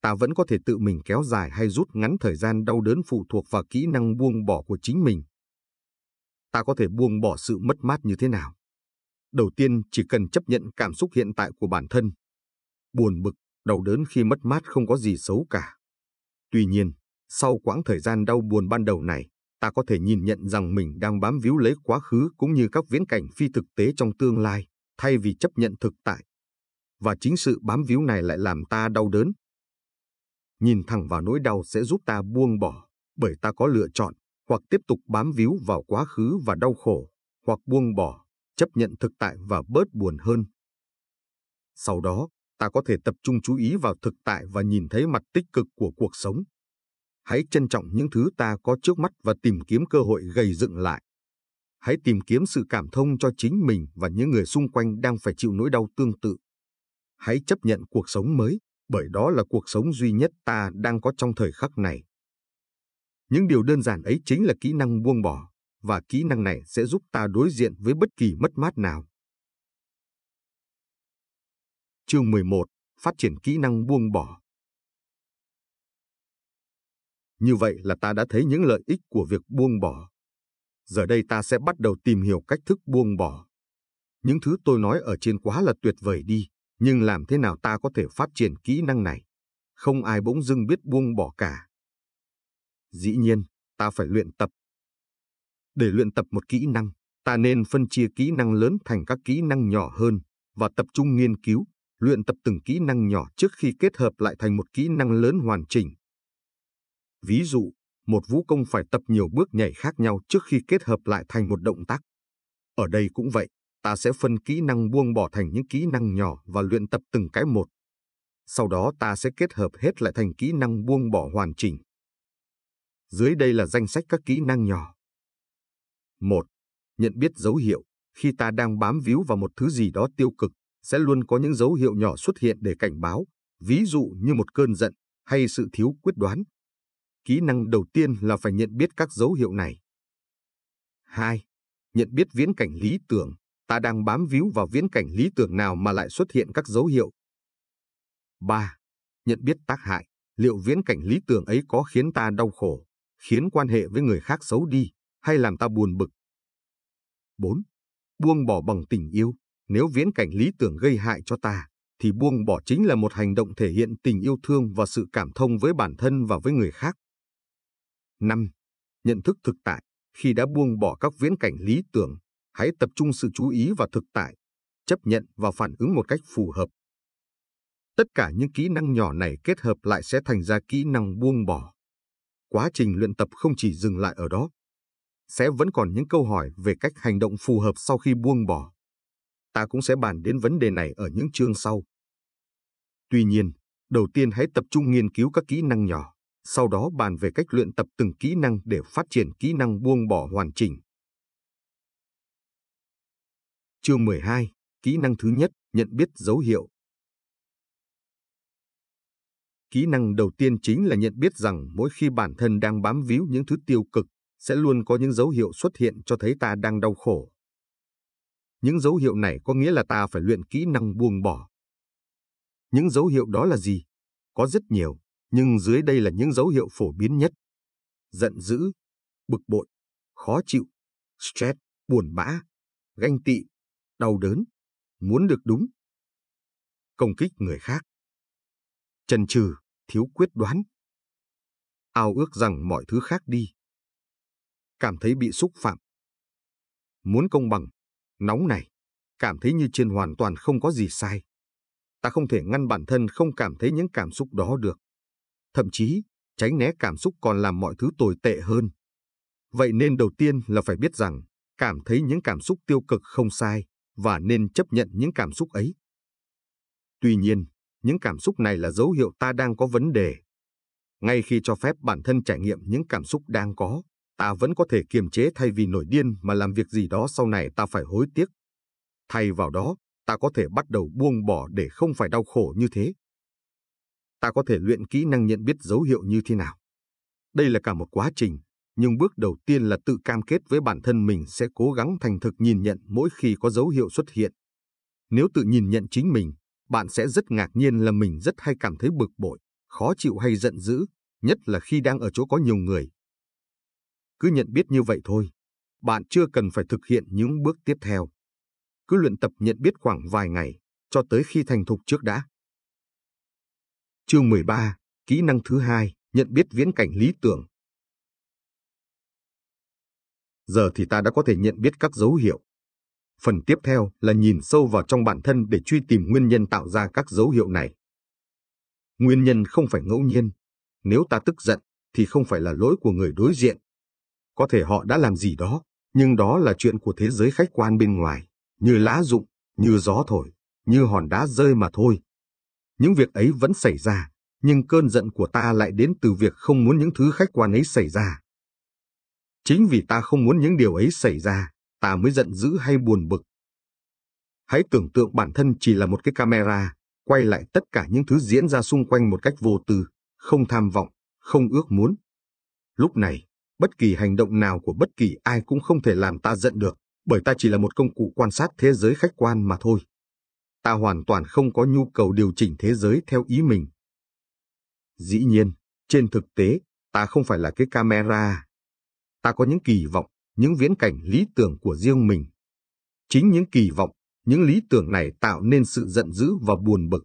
ta vẫn có thể tự mình kéo dài hay rút ngắn thời gian đau đớn phụ thuộc vào kỹ năng buông bỏ của chính mình. Ta có thể buông bỏ sự mất mát như thế nào? Đầu tiên chỉ cần chấp nhận cảm xúc hiện tại của bản thân. Buồn bực, đau đớn khi mất mát không có gì xấu cả. Tuy nhiên, sau quãng thời gian đau buồn ban đầu này, ta có thể nhìn nhận rằng mình đang bám víu lấy quá khứ cũng như các viễn cảnh phi thực tế trong tương lai, thay vì chấp nhận thực tại. Và chính sự bám víu này lại làm ta đau đớn. Nhìn thẳng vào nỗi đau sẽ giúp ta buông bỏ, bởi ta có lựa chọn, hoặc tiếp tục bám víu vào quá khứ và đau khổ, hoặc buông bỏ, chấp nhận thực tại và bớt buồn hơn. Sau đó, ta có thể tập trung chú ý vào thực tại và nhìn thấy mặt tích cực của cuộc sống. Hãy trân trọng những thứ ta có trước mắt và tìm kiếm cơ hội gầy dựng lại. Hãy tìm kiếm sự cảm thông cho chính mình và những người xung quanh đang phải chịu nỗi đau tương tự. Hãy chấp nhận cuộc sống mới, bởi đó là cuộc sống duy nhất ta đang có trong thời khắc này. Những điều đơn giản ấy chính là kỹ năng buông bỏ, và kỹ năng này sẽ giúp ta đối diện với bất kỳ mất mát nào. Chương 11. Phát triển kỹ năng buông bỏ Như vậy là ta đã thấy những lợi ích của việc buông bỏ. Giờ đây ta sẽ bắt đầu tìm hiểu cách thức buông bỏ. Những thứ tôi nói ở trên quá là tuyệt vời đi, nhưng làm thế nào ta có thể phát triển kỹ năng này? Không ai bỗng dưng biết buông bỏ cả. Dĩ nhiên, ta phải luyện tập. Để luyện tập một kỹ năng, ta nên phân chia kỹ năng lớn thành các kỹ năng nhỏ hơn và tập trung nghiên cứu, luyện tập từng kỹ năng nhỏ trước khi kết hợp lại thành một kỹ năng lớn hoàn chỉnh. Ví dụ, một vũ công phải tập nhiều bước nhảy khác nhau trước khi kết hợp lại thành một động tác. Ở đây cũng vậy, ta sẽ phân kỹ năng buông bỏ thành những kỹ năng nhỏ và luyện tập từng cái một. Sau đó ta sẽ kết hợp hết lại thành kỹ năng buông bỏ hoàn chỉnh. Dưới đây là danh sách các kỹ năng nhỏ. 1. Nhận biết dấu hiệu. Khi ta đang bám víu vào một thứ gì đó tiêu cực, sẽ luôn có những dấu hiệu nhỏ xuất hiện để cảnh báo, ví dụ như một cơn giận hay sự thiếu quyết đoán. Kỹ năng đầu tiên là phải nhận biết các dấu hiệu này. 2. Nhận biết viễn cảnh lý tưởng. Ta đang bám víu vào viễn cảnh lý tưởng nào mà lại xuất hiện các dấu hiệu. 3. Nhận biết tác hại. Liệu viễn cảnh lý tưởng ấy có khiến ta đau khổ, khiến quan hệ với người khác xấu đi, hay làm ta buồn bực? 4. Buông bỏ bằng tình yêu. Nếu viễn cảnh lý tưởng gây hại cho ta, thì buông bỏ chính là một hành động thể hiện tình yêu thương và sự cảm thông với bản thân và với người khác. 5. Nhận thức thực tại. Khi đã buông bỏ các viễn cảnh lý tưởng, hãy tập trung sự chú ý vào thực tại, chấp nhận và phản ứng một cách phù hợp. Tất cả những kỹ năng nhỏ này kết hợp lại sẽ thành ra kỹ năng buông bỏ. Quá trình luyện tập không chỉ dừng lại ở đó. Sẽ vẫn còn những câu hỏi về cách hành động phù hợp sau khi buông bỏ. Ta cũng sẽ bàn đến vấn đề này ở những chương sau. Tuy nhiên, đầu tiên hãy tập trung nghiên cứu các kỹ năng nhỏ sau đó bàn về cách luyện tập từng kỹ năng để phát triển kỹ năng buông bỏ hoàn chỉnh. Chương 12. Kỹ năng thứ nhất, nhận biết dấu hiệu. Kỹ năng đầu tiên chính là nhận biết rằng mỗi khi bản thân đang bám víu những thứ tiêu cực, sẽ luôn có những dấu hiệu xuất hiện cho thấy ta đang đau khổ. Những dấu hiệu này có nghĩa là ta phải luyện kỹ năng buông bỏ. Những dấu hiệu đó là gì? Có rất nhiều, nhưng dưới đây là những dấu hiệu phổ biến nhất. Giận dữ, bực bội, khó chịu, stress, buồn bã, ganh tị, đau đớn, muốn được đúng. Công kích người khác. trần trừ, thiếu quyết đoán. Ao ước rằng mọi thứ khác đi. Cảm thấy bị xúc phạm. muốn công bằng, nóng này, cảm thấy như trên hoàn toàn không có gì sai. Ta không thể ngăn bản thân không cảm thấy những cảm xúc đó được. Thậm chí, tránh né cảm xúc còn làm mọi thứ tồi tệ hơn. Vậy nên đầu tiên là phải biết rằng, cảm thấy những cảm xúc tiêu cực không sai, và nên chấp nhận những cảm xúc ấy. Tuy nhiên, những cảm xúc này là dấu hiệu ta đang có vấn đề. Ngay khi cho phép bản thân trải nghiệm những cảm xúc đang có, ta vẫn có thể kiềm chế thay vì nổi điên mà làm việc gì đó sau này ta phải hối tiếc. Thay vào đó, ta có thể bắt đầu buông bỏ để không phải đau khổ như thế. Ta có thể luyện kỹ năng nhận biết dấu hiệu như thế nào. Đây là cả một quá trình, nhưng bước đầu tiên là tự cam kết với bản thân mình sẽ cố gắng thành thực nhìn nhận mỗi khi có dấu hiệu xuất hiện. Nếu tự nhìn nhận chính mình, bạn sẽ rất ngạc nhiên là mình rất hay cảm thấy bực bội, khó chịu hay giận dữ, nhất là khi đang ở chỗ có nhiều người. Cứ nhận biết như vậy thôi, bạn chưa cần phải thực hiện những bước tiếp theo. Cứ luyện tập nhận biết khoảng vài ngày, cho tới khi thành thục trước đã. Chương 13, kỹ năng thứ hai, nhận biết viễn cảnh lý tưởng. Giờ thì ta đã có thể nhận biết các dấu hiệu. Phần tiếp theo là nhìn sâu vào trong bản thân để truy tìm nguyên nhân tạo ra các dấu hiệu này. Nguyên nhân không phải ngẫu nhiên. Nếu ta tức giận, thì không phải là lỗi của người đối diện. Có thể họ đã làm gì đó, nhưng đó là chuyện của thế giới khách quan bên ngoài, như lá rụng, như gió thổi, như hòn đá rơi mà thôi. Những việc ấy vẫn xảy ra, nhưng cơn giận của ta lại đến từ việc không muốn những thứ khách quan ấy xảy ra. Chính vì ta không muốn những điều ấy xảy ra, ta mới giận dữ hay buồn bực. Hãy tưởng tượng bản thân chỉ là một cái camera, quay lại tất cả những thứ diễn ra xung quanh một cách vô tư, không tham vọng, không ước muốn. Lúc này, bất kỳ hành động nào của bất kỳ ai cũng không thể làm ta giận được, bởi ta chỉ là một công cụ quan sát thế giới khách quan mà thôi. Ta hoàn toàn không có nhu cầu điều chỉnh thế giới theo ý mình. Dĩ nhiên, trên thực tế, ta không phải là cái camera. Ta có những kỳ vọng, những viễn cảnh lý tưởng của riêng mình. Chính những kỳ vọng, những lý tưởng này tạo nên sự giận dữ và buồn bực.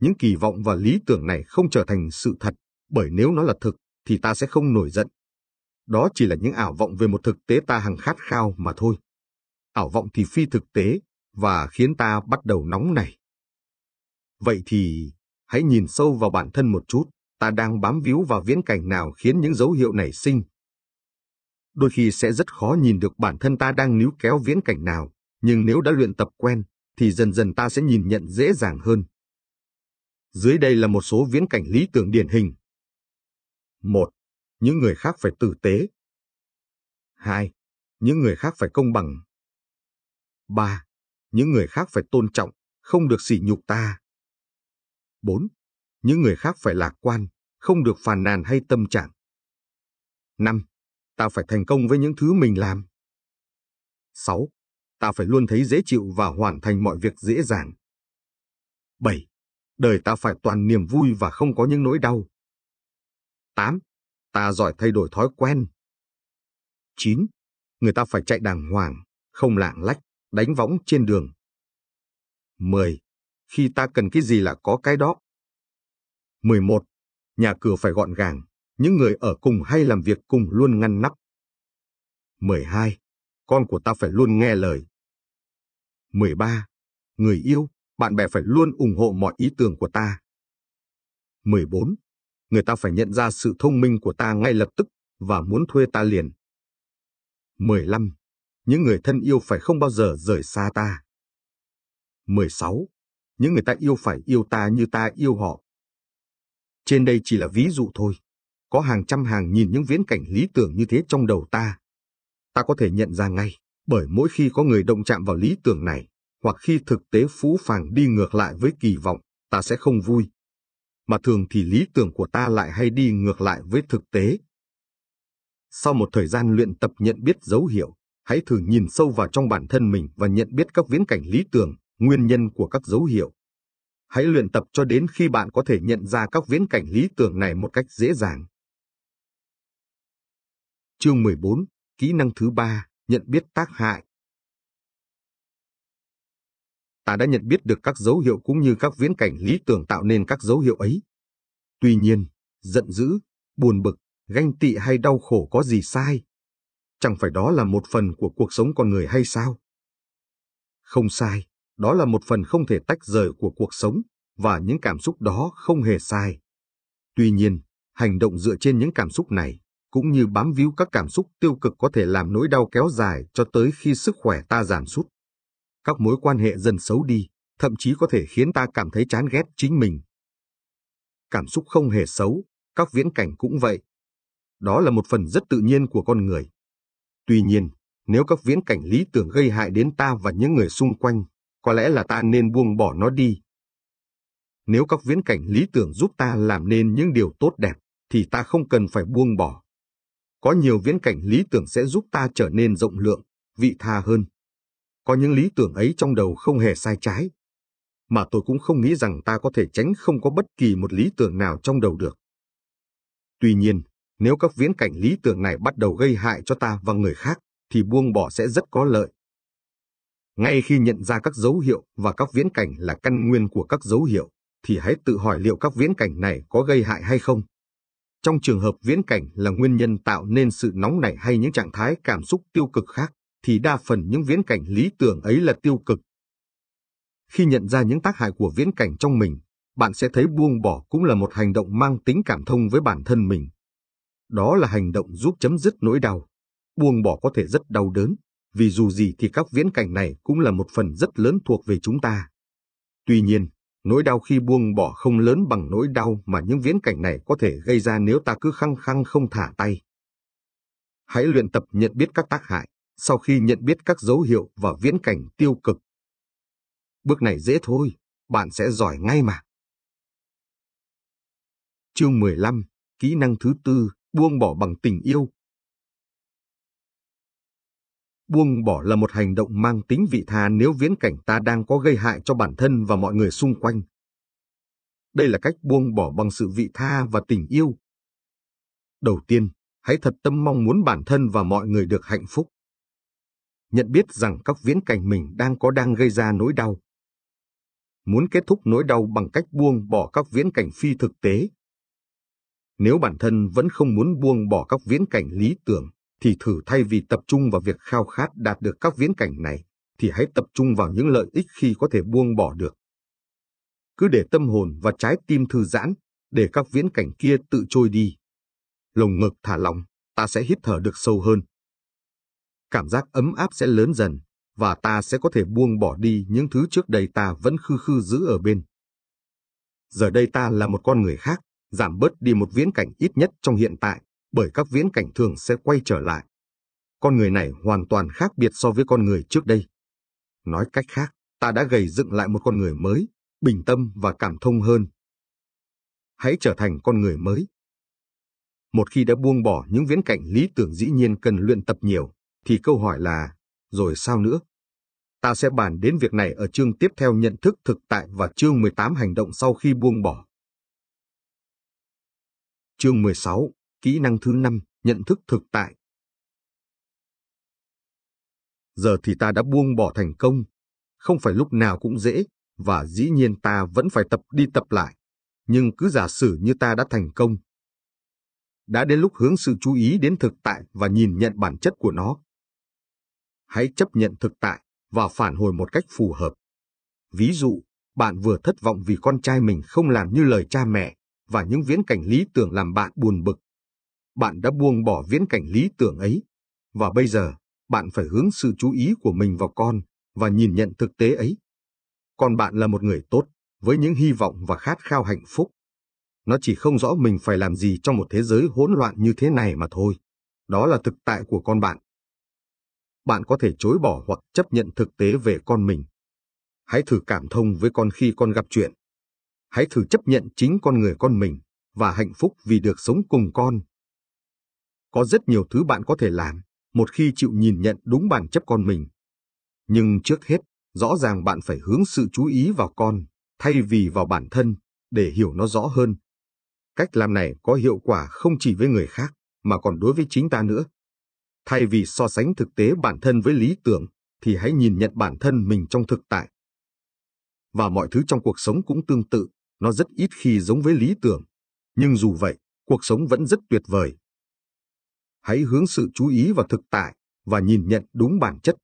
Những kỳ vọng và lý tưởng này không trở thành sự thật, bởi nếu nó là thực, thì ta sẽ không nổi giận. Đó chỉ là những ảo vọng về một thực tế ta hằng khát khao mà thôi. Ảo vọng thì phi thực tế, và khiến ta bắt đầu nóng nảy. Vậy thì, hãy nhìn sâu vào bản thân một chút, ta đang bám víu vào viễn cảnh nào khiến những dấu hiệu này sinh. Đôi khi sẽ rất khó nhìn được bản thân ta đang níu kéo viễn cảnh nào, nhưng nếu đã luyện tập quen, thì dần dần ta sẽ nhìn nhận dễ dàng hơn. Dưới đây là một số viễn cảnh lý tưởng điển hình. 1. Những người khác phải tử tế. 2. Những người khác phải công bằng. 3. Những người khác phải tôn trọng, không được sỉ nhục ta. 4. Những người khác phải lạc quan, không được phàn nàn hay tâm trạng. 5. Tao phải thành công với những thứ mình làm. 6. Tao phải luôn thấy dễ chịu và hoàn thành mọi việc dễ dàng. 7. Đời tao phải toàn niềm vui và không có những nỗi đau. 8. Ta giỏi thay đổi thói quen. 9. Người ta phải chạy đàng hoàng, không lạng lách, đánh võng trên đường. 10. Khi ta cần cái gì là có cái đó. 11. Nhà cửa phải gọn gàng, những người ở cùng hay làm việc cùng luôn ngăn nắp. 12. Con của ta phải luôn nghe lời. 13. Người yêu, bạn bè phải luôn ủng hộ mọi ý tưởng của ta. 14. Người ta phải nhận ra sự thông minh của ta ngay lập tức và muốn thuê ta liền. 15. Những người thân yêu phải không bao giờ rời xa ta. 16. Những người ta yêu phải yêu ta như ta yêu họ. Trên đây chỉ là ví dụ thôi. Có hàng trăm hàng nhìn những viễn cảnh lý tưởng như thế trong đầu ta. Ta có thể nhận ra ngay, bởi mỗi khi có người động chạm vào lý tưởng này, hoặc khi thực tế phú phàng đi ngược lại với kỳ vọng, ta sẽ không vui. Mà thường thì lý tưởng của ta lại hay đi ngược lại với thực tế. Sau một thời gian luyện tập nhận biết dấu hiệu, hãy thử nhìn sâu vào trong bản thân mình và nhận biết các viễn cảnh lý tưởng, nguyên nhân của các dấu hiệu. Hãy luyện tập cho đến khi bạn có thể nhận ra các viễn cảnh lý tưởng này một cách dễ dàng. Chương 14, kỹ năng thứ ba, nhận biết tác hại. Ta đã nhận biết được các dấu hiệu cũng như các viễn cảnh lý tưởng tạo nên các dấu hiệu ấy. Tuy nhiên, giận dữ, buồn bực, ganh tị hay đau khổ có gì sai? Chẳng phải đó là một phần của cuộc sống con người hay sao? Không sai, đó là một phần không thể tách rời của cuộc sống, và những cảm xúc đó không hề sai. Tuy nhiên, hành động dựa trên những cảm xúc này, cũng như bám víu các cảm xúc tiêu cực có thể làm nỗi đau kéo dài cho tới khi sức khỏe ta giảm sút. Các mối quan hệ dần xấu đi, thậm chí có thể khiến ta cảm thấy chán ghét chính mình. Cảm xúc không hề xấu, các viễn cảnh cũng vậy. Đó là một phần rất tự nhiên của con người. Tuy nhiên, nếu các viễn cảnh lý tưởng gây hại đến ta và những người xung quanh, có lẽ là ta nên buông bỏ nó đi. Nếu các viễn cảnh lý tưởng giúp ta làm nên những điều tốt đẹp, thì ta không cần phải buông bỏ. Có nhiều viễn cảnh lý tưởng sẽ giúp ta trở nên rộng lượng, vị tha hơn. Có những lý tưởng ấy trong đầu không hề sai trái. Mà tôi cũng không nghĩ rằng ta có thể tránh không có bất kỳ một lý tưởng nào trong đầu được. Tuy nhiên, nếu các viễn cảnh lý tưởng này bắt đầu gây hại cho ta và người khác, thì buông bỏ sẽ rất có lợi. Ngay khi nhận ra các dấu hiệu và các viễn cảnh là căn nguyên của các dấu hiệu, thì hãy tự hỏi liệu các viễn cảnh này có gây hại hay không. Trong trường hợp viễn cảnh là nguyên nhân tạo nên sự nóng nảy hay những trạng thái cảm xúc tiêu cực khác, thì đa phần những viễn cảnh lý tưởng ấy là tiêu cực. Khi nhận ra những tác hại của viễn cảnh trong mình, bạn sẽ thấy buông bỏ cũng là một hành động mang tính cảm thông với bản thân mình. Đó là hành động giúp chấm dứt nỗi đau. Buông bỏ có thể rất đau đớn, vì dù gì thì các viễn cảnh này cũng là một phần rất lớn thuộc về chúng ta. Tuy nhiên, nỗi đau khi buông bỏ không lớn bằng nỗi đau mà những viễn cảnh này có thể gây ra nếu ta cứ khăng khăng không thả tay. Hãy luyện tập nhận biết các tác hại, sau khi nhận biết các dấu hiệu và viễn cảnh tiêu cực. Bước này dễ thôi, bạn sẽ giỏi ngay mà. Chương 15, kỹ năng thứ tư, buông bỏ bằng tình yêu. Buông bỏ là một hành động mang tính vị tha nếu viễn cảnh ta đang có gây hại cho bản thân và mọi người xung quanh. Đây là cách buông bỏ bằng sự vị tha và tình yêu. Đầu tiên, hãy thật tâm mong muốn bản thân và mọi người được hạnh phúc. Nhận biết rằng các viễn cảnh mình đang có đang gây ra nỗi đau. Muốn kết thúc nỗi đau bằng cách buông bỏ các viễn cảnh phi thực tế. Nếu bản thân vẫn không muốn buông bỏ các viễn cảnh lý tưởng, thì thử thay vì tập trung vào việc khao khát đạt được các viễn cảnh này, thì hãy tập trung vào những lợi ích khi có thể buông bỏ được. Cứ để tâm hồn và trái tim thư giãn, để các viễn cảnh kia tự trôi đi. Lồng ngực thả lỏng, ta sẽ hít thở được sâu hơn. Cảm giác ấm áp sẽ lớn dần, và ta sẽ có thể buông bỏ đi những thứ trước đây ta vẫn khư khư giữ ở bên. Giờ đây ta là một con người khác, giảm bớt đi một viễn cảnh ít nhất trong hiện tại, bởi các viễn cảnh thường sẽ quay trở lại. Con người này hoàn toàn khác biệt so với con người trước đây. Nói cách khác, ta đã gầy dựng lại một con người mới, bình tâm và cảm thông hơn. Hãy trở thành con người mới. Một khi đã buông bỏ những viễn cảnh lý tưởng dĩ nhiên cần luyện tập nhiều, thì câu hỏi là, rồi sao nữa? Ta sẽ bàn đến việc này ở chương tiếp theo nhận thức thực tại và chương 18 hành động sau khi buông bỏ. Chương 16 Kỹ năng thứ năm, nhận thức thực tại. Giờ thì ta đã buông bỏ thành công. Không phải lúc nào cũng dễ, và dĩ nhiên ta vẫn phải tập đi tập lại. Nhưng cứ giả sử như ta đã thành công. Đã đến lúc hướng sự chú ý đến thực tại và nhìn nhận bản chất của nó. Hãy chấp nhận thực tại và phản hồi một cách phù hợp. Ví dụ, bạn vừa thất vọng vì con trai mình không làm như lời cha mẹ và những viễn cảnh lý tưởng làm bạn buồn bực bạn đã buông bỏ viễn cảnh lý tưởng ấy. Và bây giờ, bạn phải hướng sự chú ý của mình vào con và nhìn nhận thực tế ấy. Còn bạn là một người tốt, với những hy vọng và khát khao hạnh phúc. Nó chỉ không rõ mình phải làm gì trong một thế giới hỗn loạn như thế này mà thôi. Đó là thực tại của con bạn. Bạn có thể chối bỏ hoặc chấp nhận thực tế về con mình. Hãy thử cảm thông với con khi con gặp chuyện. Hãy thử chấp nhận chính con người con mình và hạnh phúc vì được sống cùng con có rất nhiều thứ bạn có thể làm, một khi chịu nhìn nhận đúng bản chất con mình. Nhưng trước hết, rõ ràng bạn phải hướng sự chú ý vào con, thay vì vào bản thân, để hiểu nó rõ hơn. Cách làm này có hiệu quả không chỉ với người khác, mà còn đối với chính ta nữa. Thay vì so sánh thực tế bản thân với lý tưởng, thì hãy nhìn nhận bản thân mình trong thực tại. Và mọi thứ trong cuộc sống cũng tương tự, nó rất ít khi giống với lý tưởng. Nhưng dù vậy, cuộc sống vẫn rất tuyệt vời. Hãy hướng sự chú ý vào thực tại và nhìn nhận đúng bản chất.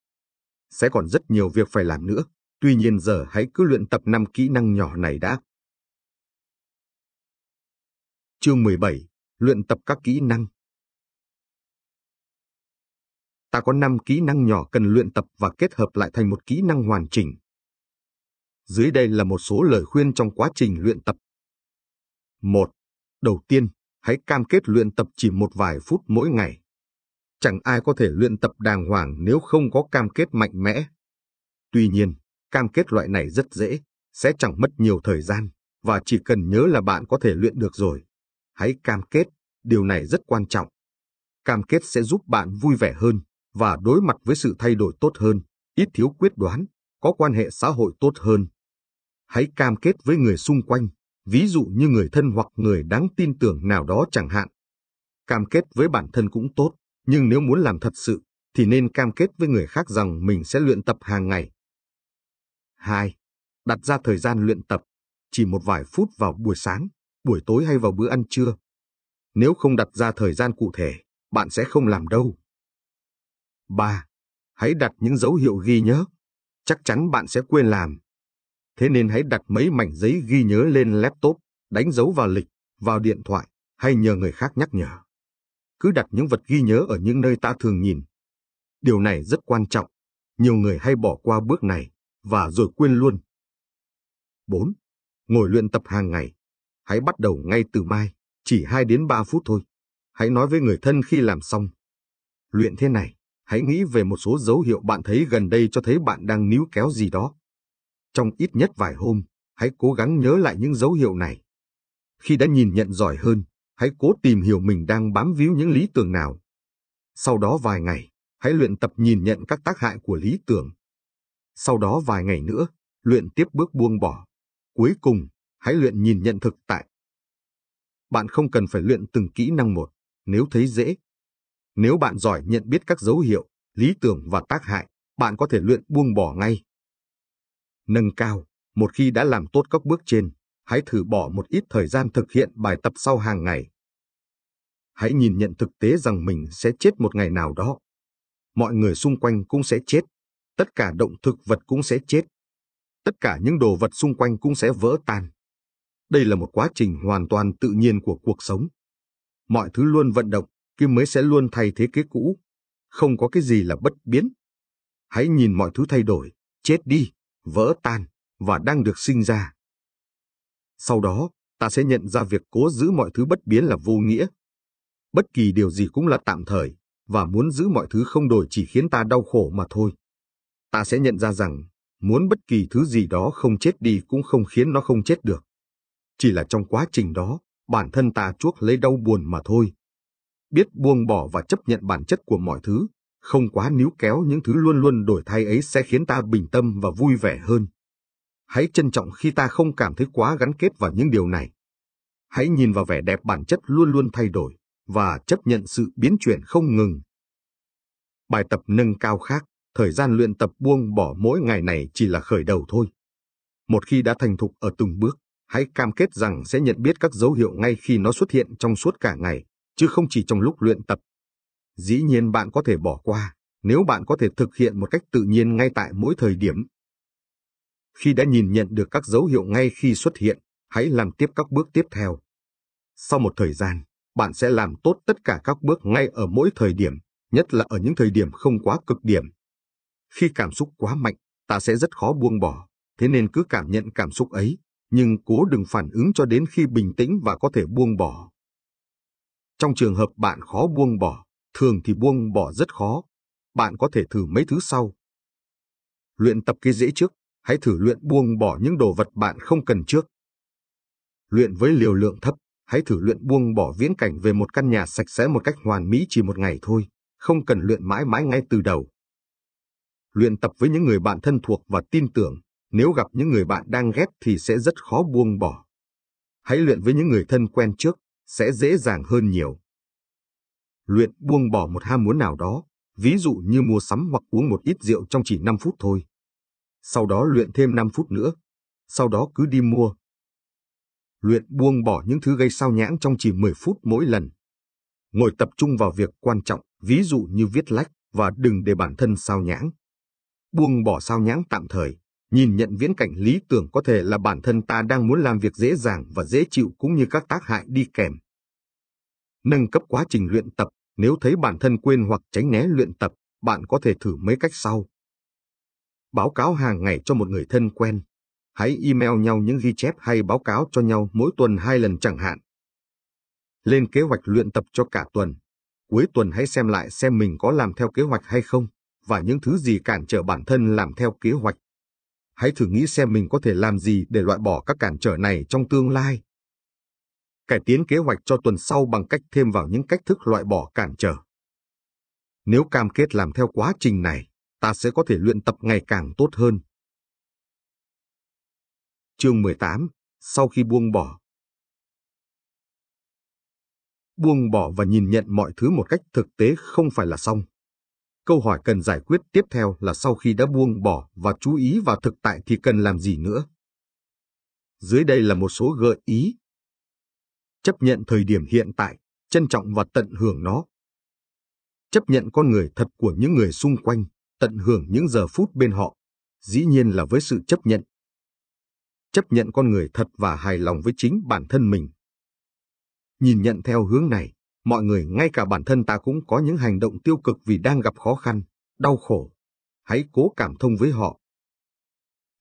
Sẽ còn rất nhiều việc phải làm nữa, tuy nhiên giờ hãy cứ luyện tập năm kỹ năng nhỏ này đã. Chương 17. Luyện tập các kỹ năng Ta có 5 kỹ năng nhỏ cần luyện tập và kết hợp lại thành một kỹ năng hoàn chỉnh. Dưới đây là một số lời khuyên trong quá trình luyện tập. 1. Đầu tiên, hãy cam kết luyện tập chỉ một vài phút mỗi ngày. Chẳng ai có thể luyện tập đàng hoàng nếu không có cam kết mạnh mẽ. Tuy nhiên, cam kết loại này rất dễ, sẽ chẳng mất nhiều thời gian, và chỉ cần nhớ là bạn có thể luyện được rồi. Hãy cam kết, điều này rất quan trọng. Cam kết sẽ giúp bạn vui vẻ hơn và đối mặt với sự thay đổi tốt hơn, ít thiếu quyết đoán, có quan hệ xã hội tốt hơn. Hãy cam kết với người xung quanh, ví dụ như người thân hoặc người đáng tin tưởng nào đó chẳng hạn. Cam kết với bản thân cũng tốt, nhưng nếu muốn làm thật sự, thì nên cam kết với người khác rằng mình sẽ luyện tập hàng ngày. 2. Đặt ra thời gian luyện tập, chỉ một vài phút vào buổi sáng, buổi tối hay vào bữa ăn trưa. Nếu không đặt ra thời gian cụ thể, bạn sẽ không làm đâu. 3. Hãy đặt những dấu hiệu ghi nhớ. Chắc chắn bạn sẽ quên làm. Thế nên hãy đặt mấy mảnh giấy ghi nhớ lên laptop, đánh dấu vào lịch, vào điện thoại, hay nhờ người khác nhắc nhở. Cứ đặt những vật ghi nhớ ở những nơi ta thường nhìn. Điều này rất quan trọng. Nhiều người hay bỏ qua bước này, và rồi quên luôn. 4. Ngồi luyện tập hàng ngày. Hãy bắt đầu ngay từ mai, chỉ 2 đến 3 phút thôi. Hãy nói với người thân khi làm xong. Luyện thế này, hãy nghĩ về một số dấu hiệu bạn thấy gần đây cho thấy bạn đang níu kéo gì đó. Trong ít nhất vài hôm, hãy cố gắng nhớ lại những dấu hiệu này. Khi đã nhìn nhận giỏi hơn, hãy cố tìm hiểu mình đang bám víu những lý tưởng nào. Sau đó vài ngày, hãy luyện tập nhìn nhận các tác hại của lý tưởng. Sau đó vài ngày nữa, luyện tiếp bước buông bỏ. Cuối cùng, hãy luyện nhìn nhận thực tại. Bạn không cần phải luyện từng kỹ năng một, nếu thấy dễ. Nếu bạn giỏi nhận biết các dấu hiệu, lý tưởng và tác hại, bạn có thể luyện buông bỏ ngay. Nâng cao, một khi đã làm tốt các bước trên, hãy thử bỏ một ít thời gian thực hiện bài tập sau hàng ngày. Hãy nhìn nhận thực tế rằng mình sẽ chết một ngày nào đó. Mọi người xung quanh cũng sẽ chết. Tất cả động thực vật cũng sẽ chết. Tất cả những đồ vật xung quanh cũng sẽ vỡ tan. Đây là một quá trình hoàn toàn tự nhiên của cuộc sống. Mọi thứ luôn vận động, kia mới sẽ luôn thay thế cái cũ. Không có cái gì là bất biến. Hãy nhìn mọi thứ thay đổi, chết đi, vỡ tan và đang được sinh ra. Sau đó, ta sẽ nhận ra việc cố giữ mọi thứ bất biến là vô nghĩa. Bất kỳ điều gì cũng là tạm thời, và muốn giữ mọi thứ không đổi chỉ khiến ta đau khổ mà thôi. Ta sẽ nhận ra rằng, muốn bất kỳ thứ gì đó không chết đi cũng không khiến nó không chết được. Chỉ là trong quá trình đó, bản thân ta chuốc lấy đau buồn mà thôi. Biết buông bỏ và chấp nhận bản chất của mọi thứ, không quá níu kéo những thứ luôn luôn đổi thay ấy sẽ khiến ta bình tâm và vui vẻ hơn. Hãy trân trọng khi ta không cảm thấy quá gắn kết vào những điều này. Hãy nhìn vào vẻ đẹp bản chất luôn luôn thay đổi và chấp nhận sự biến chuyển không ngừng. Bài tập nâng cao khác, thời gian luyện tập buông bỏ mỗi ngày này chỉ là khởi đầu thôi. Một khi đã thành thục ở từng bước, hãy cam kết rằng sẽ nhận biết các dấu hiệu ngay khi nó xuất hiện trong suốt cả ngày, chứ không chỉ trong lúc luyện tập. Dĩ nhiên bạn có thể bỏ qua, nếu bạn có thể thực hiện một cách tự nhiên ngay tại mỗi thời điểm. Khi đã nhìn nhận được các dấu hiệu ngay khi xuất hiện, hãy làm tiếp các bước tiếp theo. Sau một thời gian, bạn sẽ làm tốt tất cả các bước ngay ở mỗi thời điểm, nhất là ở những thời điểm không quá cực điểm. Khi cảm xúc quá mạnh, ta sẽ rất khó buông bỏ, thế nên cứ cảm nhận cảm xúc ấy, nhưng cố đừng phản ứng cho đến khi bình tĩnh và có thể buông bỏ. Trong trường hợp bạn khó buông bỏ, thường thì buông bỏ rất khó. Bạn có thể thử mấy thứ sau. Luyện tập cái dễ trước, hãy thử luyện buông bỏ những đồ vật bạn không cần trước. Luyện với liều lượng thấp, hãy thử luyện buông bỏ viễn cảnh về một căn nhà sạch sẽ một cách hoàn mỹ chỉ một ngày thôi, không cần luyện mãi mãi ngay từ đầu. Luyện tập với những người bạn thân thuộc và tin tưởng, nếu gặp những người bạn đang ghét thì sẽ rất khó buông bỏ. Hãy luyện với những người thân quen trước, sẽ dễ dàng hơn nhiều. Luyện buông bỏ một ham muốn nào đó, ví dụ như mua sắm hoặc uống một ít rượu trong chỉ 5 phút thôi. Sau đó luyện thêm 5 phút nữa, sau đó cứ đi mua. Luyện buông bỏ những thứ gây sao nhãng trong chỉ 10 phút mỗi lần. ngồi tập trung vào việc quan trọng, ví dụ như viết lách, và đừng để bản thân sao nhãng. Buông bỏ sao nhãng tạm thời, nhìn nhận viễn cảnh lý tưởng có thể là bản thân ta đang muốn làm việc dễ dàng và dễ chịu cũng như các tác hại đi kèm. Nâng cấp quá trình luyện tập, nếu thấy bản thân quên hoặc tránh né luyện tập, bạn có thể thử mấy cách sau. Báo cáo hàng ngày cho một người thân quen. Hãy email nhau những ghi chép hay báo cáo cho nhau mỗi tuần hai lần chẳng hạn. Lên kế hoạch luyện tập cho cả tuần. Cuối tuần hãy xem lại xem mình có làm theo kế hoạch hay không, và những thứ gì cản trở bản thân làm theo kế hoạch. Hãy thử nghĩ xem mình có thể làm gì để loại bỏ các cản trở này trong tương lai. Cải tiến kế hoạch cho tuần sau bằng cách thêm vào những cách thức loại bỏ cản trở. Nếu cam kết làm theo quá trình này, ta sẽ có thể luyện tập ngày càng tốt hơn. Chương 18. Sau khi buông bỏ Buông bỏ và nhìn nhận mọi thứ một cách thực tế không phải là xong. Câu hỏi cần giải quyết tiếp theo là sau khi đã buông bỏ và chú ý vào thực tại thì cần làm gì nữa. Dưới đây là một số gợi ý. Chấp nhận thời điểm hiện tại, trân trọng và tận hưởng nó. Chấp nhận con người thật của những người xung quanh, tận hưởng những giờ phút bên họ, dĩ nhiên là với sự chấp nhận. Chấp nhận con người thật và hài lòng với chính bản thân mình. Nhìn nhận theo hướng này, mọi người ngay cả bản thân ta cũng có những hành động tiêu cực vì đang gặp khó khăn, đau khổ. Hãy cố cảm thông với họ.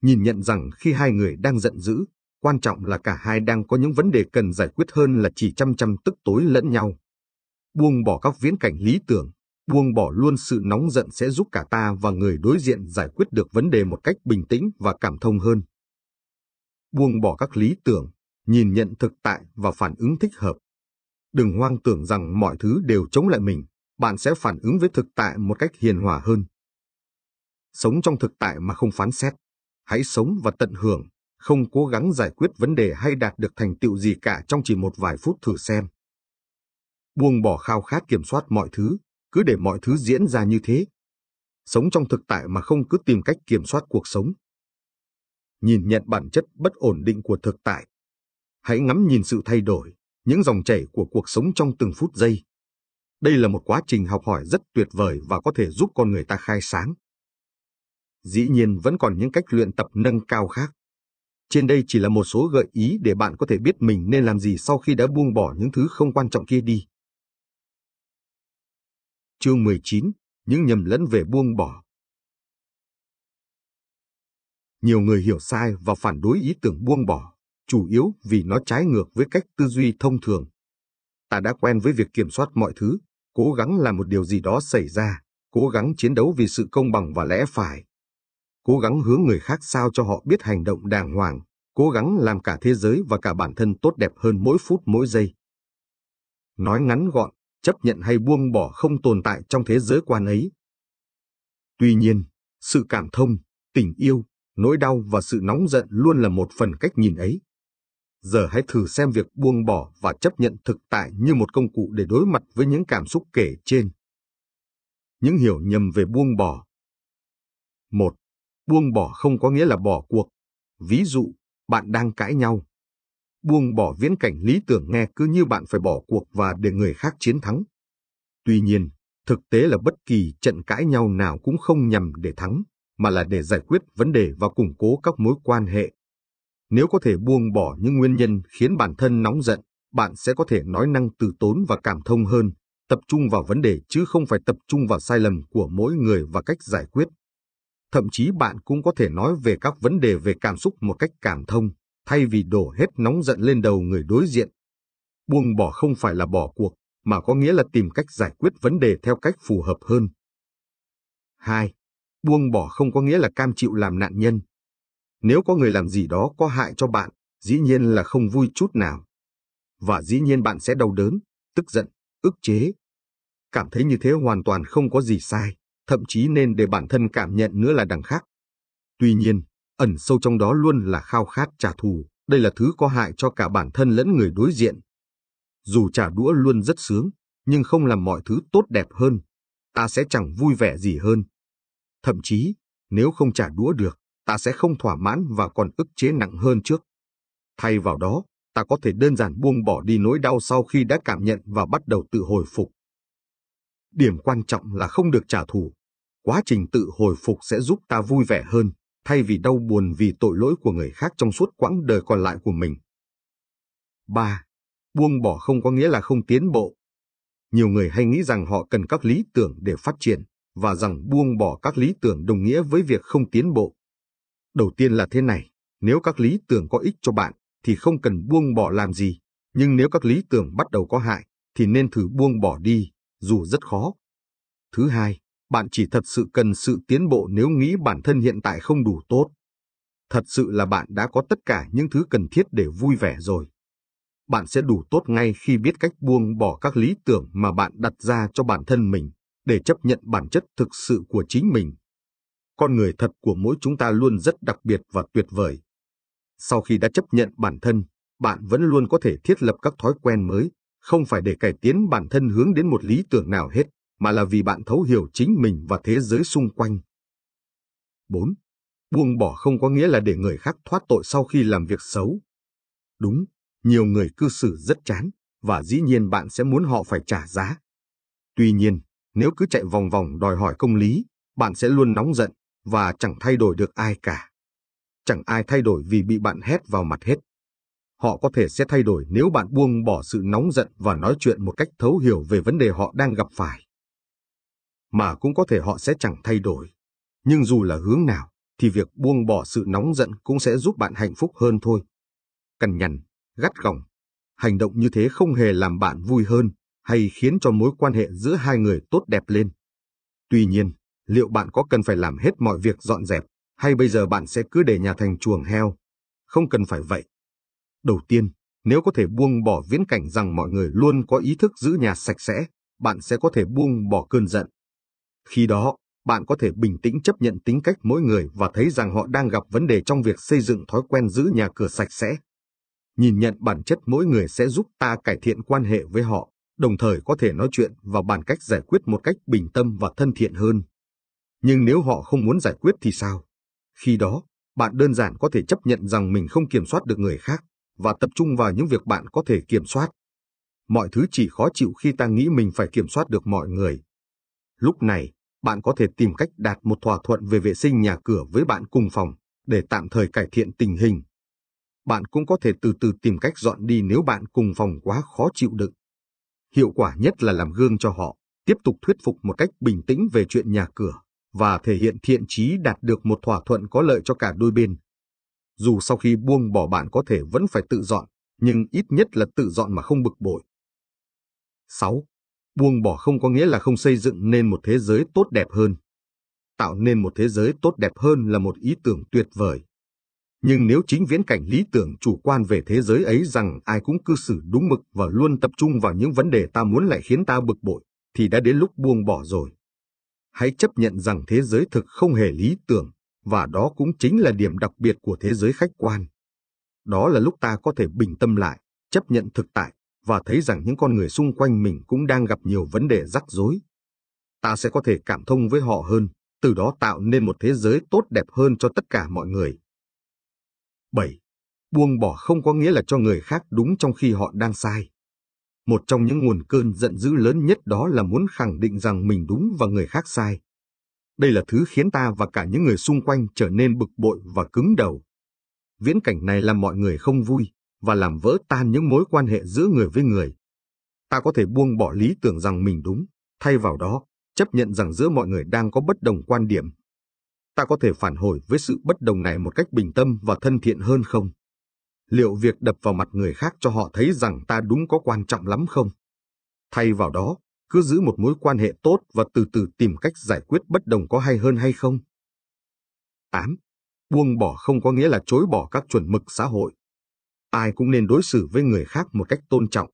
Nhìn nhận rằng khi hai người đang giận dữ, quan trọng là cả hai đang có những vấn đề cần giải quyết hơn là chỉ chăm chăm tức tối lẫn nhau. Buông bỏ các viễn cảnh lý tưởng, buông bỏ luôn sự nóng giận sẽ giúp cả ta và người đối diện giải quyết được vấn đề một cách bình tĩnh và cảm thông hơn. Buông bỏ các lý tưởng, nhìn nhận thực tại và phản ứng thích hợp. Đừng hoang tưởng rằng mọi thứ đều chống lại mình, bạn sẽ phản ứng với thực tại một cách hiền hòa hơn. Sống trong thực tại mà không phán xét. Hãy sống và tận hưởng, không cố gắng giải quyết vấn đề hay đạt được thành tựu gì cả trong chỉ một vài phút thử xem. Buông bỏ khao khát kiểm soát mọi thứ, cứ để mọi thứ diễn ra như thế. Sống trong thực tại mà không cứ tìm cách kiểm soát cuộc sống. Nhìn nhận bản chất bất ổn định của thực tại. Hãy ngắm nhìn sự thay đổi, những dòng chảy của cuộc sống trong từng phút giây. Đây là một quá trình học hỏi rất tuyệt vời và có thể giúp con người ta khai sáng. Dĩ nhiên vẫn còn những cách luyện tập nâng cao khác. Trên đây chỉ là một số gợi ý để bạn có thể biết mình nên làm gì sau khi đã buông bỏ những thứ không quan trọng kia đi. Chương 19. Những nhầm lẫn về buông bỏ. Nhiều người hiểu sai và phản đối ý tưởng buông bỏ chủ yếu vì nó trái ngược với cách tư duy thông thường. Ta đã quen với việc kiểm soát mọi thứ, cố gắng làm một điều gì đó xảy ra, cố gắng chiến đấu vì sự công bằng và lẽ phải. Cố gắng hướng người khác sao cho họ biết hành động đàng hoàng, cố gắng làm cả thế giới và cả bản thân tốt đẹp hơn mỗi phút mỗi giây. Nói ngắn gọn, chấp nhận hay buông bỏ không tồn tại trong thế giới quan ấy. Tuy nhiên, sự cảm thông, tình yêu, nỗi đau và sự nóng giận luôn là một phần cách nhìn ấy. Giờ hãy thử xem việc buông bỏ và chấp nhận thực tại như một công cụ để đối mặt với những cảm xúc kể trên. Những hiểu nhầm về buông bỏ. Một, Buông bỏ không có nghĩa là bỏ cuộc. Ví dụ, bạn đang cãi nhau. Buông bỏ viễn cảnh lý tưởng nghe cứ như bạn phải bỏ cuộc và để người khác chiến thắng. Tuy nhiên, thực tế là bất kỳ trận cãi nhau nào cũng không nhằm để thắng, mà là để giải quyết vấn đề và củng cố các mối quan hệ nếu có thể buông bỏ những nguyên nhân khiến bản thân nóng giận, bạn sẽ có thể nói năng từ tốn và cảm thông hơn, tập trung vào vấn đề chứ không phải tập trung vào sai lầm của mỗi người và cách giải quyết. Thậm chí bạn cũng có thể nói về các vấn đề về cảm xúc một cách cảm thông, thay vì đổ hết nóng giận lên đầu người đối diện. Buông bỏ không phải là bỏ cuộc, mà có nghĩa là tìm cách giải quyết vấn đề theo cách phù hợp hơn. 2. Buông bỏ không có nghĩa là cam chịu làm nạn nhân, nếu có người làm gì đó có hại cho bạn, dĩ nhiên là không vui chút nào. Và dĩ nhiên bạn sẽ đau đớn, tức giận, ức chế. Cảm thấy như thế hoàn toàn không có gì sai, thậm chí nên để bản thân cảm nhận nữa là đằng khác. Tuy nhiên, ẩn sâu trong đó luôn là khao khát trả thù, đây là thứ có hại cho cả bản thân lẫn người đối diện. Dù trả đũa luôn rất sướng, nhưng không làm mọi thứ tốt đẹp hơn, ta sẽ chẳng vui vẻ gì hơn. Thậm chí, nếu không trả đũa được, ta sẽ không thỏa mãn và còn ức chế nặng hơn trước. Thay vào đó, ta có thể đơn giản buông bỏ đi nỗi đau sau khi đã cảm nhận và bắt đầu tự hồi phục. Điểm quan trọng là không được trả thù. Quá trình tự hồi phục sẽ giúp ta vui vẻ hơn, thay vì đau buồn vì tội lỗi của người khác trong suốt quãng đời còn lại của mình. 3. Buông bỏ không có nghĩa là không tiến bộ. Nhiều người hay nghĩ rằng họ cần các lý tưởng để phát triển, và rằng buông bỏ các lý tưởng đồng nghĩa với việc không tiến bộ. Đầu tiên là thế này, nếu các lý tưởng có ích cho bạn, thì không cần buông bỏ làm gì, nhưng nếu các lý tưởng bắt đầu có hại, thì nên thử buông bỏ đi, dù rất khó. Thứ hai, bạn chỉ thật sự cần sự tiến bộ nếu nghĩ bản thân hiện tại không đủ tốt. Thật sự là bạn đã có tất cả những thứ cần thiết để vui vẻ rồi. Bạn sẽ đủ tốt ngay khi biết cách buông bỏ các lý tưởng mà bạn đặt ra cho bản thân mình, để chấp nhận bản chất thực sự của chính mình. Con người thật của mỗi chúng ta luôn rất đặc biệt và tuyệt vời. Sau khi đã chấp nhận bản thân, bạn vẫn luôn có thể thiết lập các thói quen mới, không phải để cải tiến bản thân hướng đến một lý tưởng nào hết, mà là vì bạn thấu hiểu chính mình và thế giới xung quanh. 4. Buông bỏ không có nghĩa là để người khác thoát tội sau khi làm việc xấu. Đúng, nhiều người cư xử rất chán, và dĩ nhiên bạn sẽ muốn họ phải trả giá. Tuy nhiên, nếu cứ chạy vòng vòng đòi hỏi công lý, bạn sẽ luôn nóng giận và chẳng thay đổi được ai cả. Chẳng ai thay đổi vì bị bạn hét vào mặt hết. Họ có thể sẽ thay đổi nếu bạn buông bỏ sự nóng giận và nói chuyện một cách thấu hiểu về vấn đề họ đang gặp phải. Mà cũng có thể họ sẽ chẳng thay đổi. Nhưng dù là hướng nào, thì việc buông bỏ sự nóng giận cũng sẽ giúp bạn hạnh phúc hơn thôi. Cằn nhằn, gắt gỏng. Hành động như thế không hề làm bạn vui hơn hay khiến cho mối quan hệ giữa hai người tốt đẹp lên. Tuy nhiên, liệu bạn có cần phải làm hết mọi việc dọn dẹp, hay bây giờ bạn sẽ cứ để nhà thành chuồng heo? Không cần phải vậy. Đầu tiên, nếu có thể buông bỏ viễn cảnh rằng mọi người luôn có ý thức giữ nhà sạch sẽ, bạn sẽ có thể buông bỏ cơn giận. Khi đó, bạn có thể bình tĩnh chấp nhận tính cách mỗi người và thấy rằng họ đang gặp vấn đề trong việc xây dựng thói quen giữ nhà cửa sạch sẽ. Nhìn nhận bản chất mỗi người sẽ giúp ta cải thiện quan hệ với họ, đồng thời có thể nói chuyện và bàn cách giải quyết một cách bình tâm và thân thiện hơn. Nhưng nếu họ không muốn giải quyết thì sao? Khi đó, bạn đơn giản có thể chấp nhận rằng mình không kiểm soát được người khác và tập trung vào những việc bạn có thể kiểm soát. Mọi thứ chỉ khó chịu khi ta nghĩ mình phải kiểm soát được mọi người. Lúc này, bạn có thể tìm cách đạt một thỏa thuận về vệ sinh nhà cửa với bạn cùng phòng để tạm thời cải thiện tình hình. Bạn cũng có thể từ từ tìm cách dọn đi nếu bạn cùng phòng quá khó chịu đựng. Hiệu quả nhất là làm gương cho họ, tiếp tục thuyết phục một cách bình tĩnh về chuyện nhà cửa và thể hiện thiện chí đạt được một thỏa thuận có lợi cho cả đôi bên. Dù sau khi buông bỏ bạn có thể vẫn phải tự dọn, nhưng ít nhất là tự dọn mà không bực bội. 6. Buông bỏ không có nghĩa là không xây dựng nên một thế giới tốt đẹp hơn. Tạo nên một thế giới tốt đẹp hơn là một ý tưởng tuyệt vời. Nhưng nếu chính viễn cảnh lý tưởng chủ quan về thế giới ấy rằng ai cũng cư xử đúng mực và luôn tập trung vào những vấn đề ta muốn lại khiến ta bực bội, thì đã đến lúc buông bỏ rồi. Hãy chấp nhận rằng thế giới thực không hề lý tưởng, và đó cũng chính là điểm đặc biệt của thế giới khách quan. Đó là lúc ta có thể bình tâm lại, chấp nhận thực tại, và thấy rằng những con người xung quanh mình cũng đang gặp nhiều vấn đề rắc rối. Ta sẽ có thể cảm thông với họ hơn, từ đó tạo nên một thế giới tốt đẹp hơn cho tất cả mọi người. 7. Buông bỏ không có nghĩa là cho người khác đúng trong khi họ đang sai. Một trong những nguồn cơn giận dữ lớn nhất đó là muốn khẳng định rằng mình đúng và người khác sai. Đây là thứ khiến ta và cả những người xung quanh trở nên bực bội và cứng đầu. Viễn cảnh này làm mọi người không vui và làm vỡ tan những mối quan hệ giữa người với người. Ta có thể buông bỏ lý tưởng rằng mình đúng, thay vào đó, chấp nhận rằng giữa mọi người đang có bất đồng quan điểm ta có thể phản hồi với sự bất đồng này một cách bình tâm và thân thiện hơn không? Liệu việc đập vào mặt người khác cho họ thấy rằng ta đúng có quan trọng lắm không? Thay vào đó, cứ giữ một mối quan hệ tốt và từ từ tìm cách giải quyết bất đồng có hay hơn hay không? 8. Buông bỏ không có nghĩa là chối bỏ các chuẩn mực xã hội. Ai cũng nên đối xử với người khác một cách tôn trọng.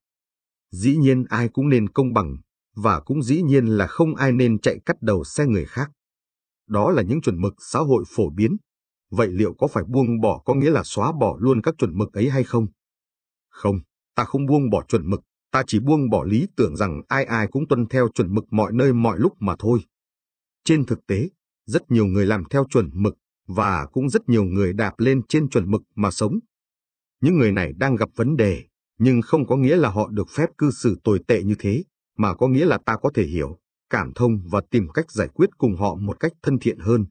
Dĩ nhiên ai cũng nên công bằng, và cũng dĩ nhiên là không ai nên chạy cắt đầu xe người khác. Đó là những chuẩn mực xã hội phổ biến. Vậy liệu có phải buông bỏ có nghĩa là xóa bỏ luôn các chuẩn mực ấy hay không? Không, ta không buông bỏ chuẩn mực, ta chỉ buông bỏ lý tưởng rằng ai ai cũng tuân theo chuẩn mực mọi nơi mọi lúc mà thôi. Trên thực tế, rất nhiều người làm theo chuẩn mực và cũng rất nhiều người đạp lên trên chuẩn mực mà sống. Những người này đang gặp vấn đề, nhưng không có nghĩa là họ được phép cư xử tồi tệ như thế, mà có nghĩa là ta có thể hiểu, cảm thông và tìm cách giải quyết cùng họ một cách thân thiện hơn.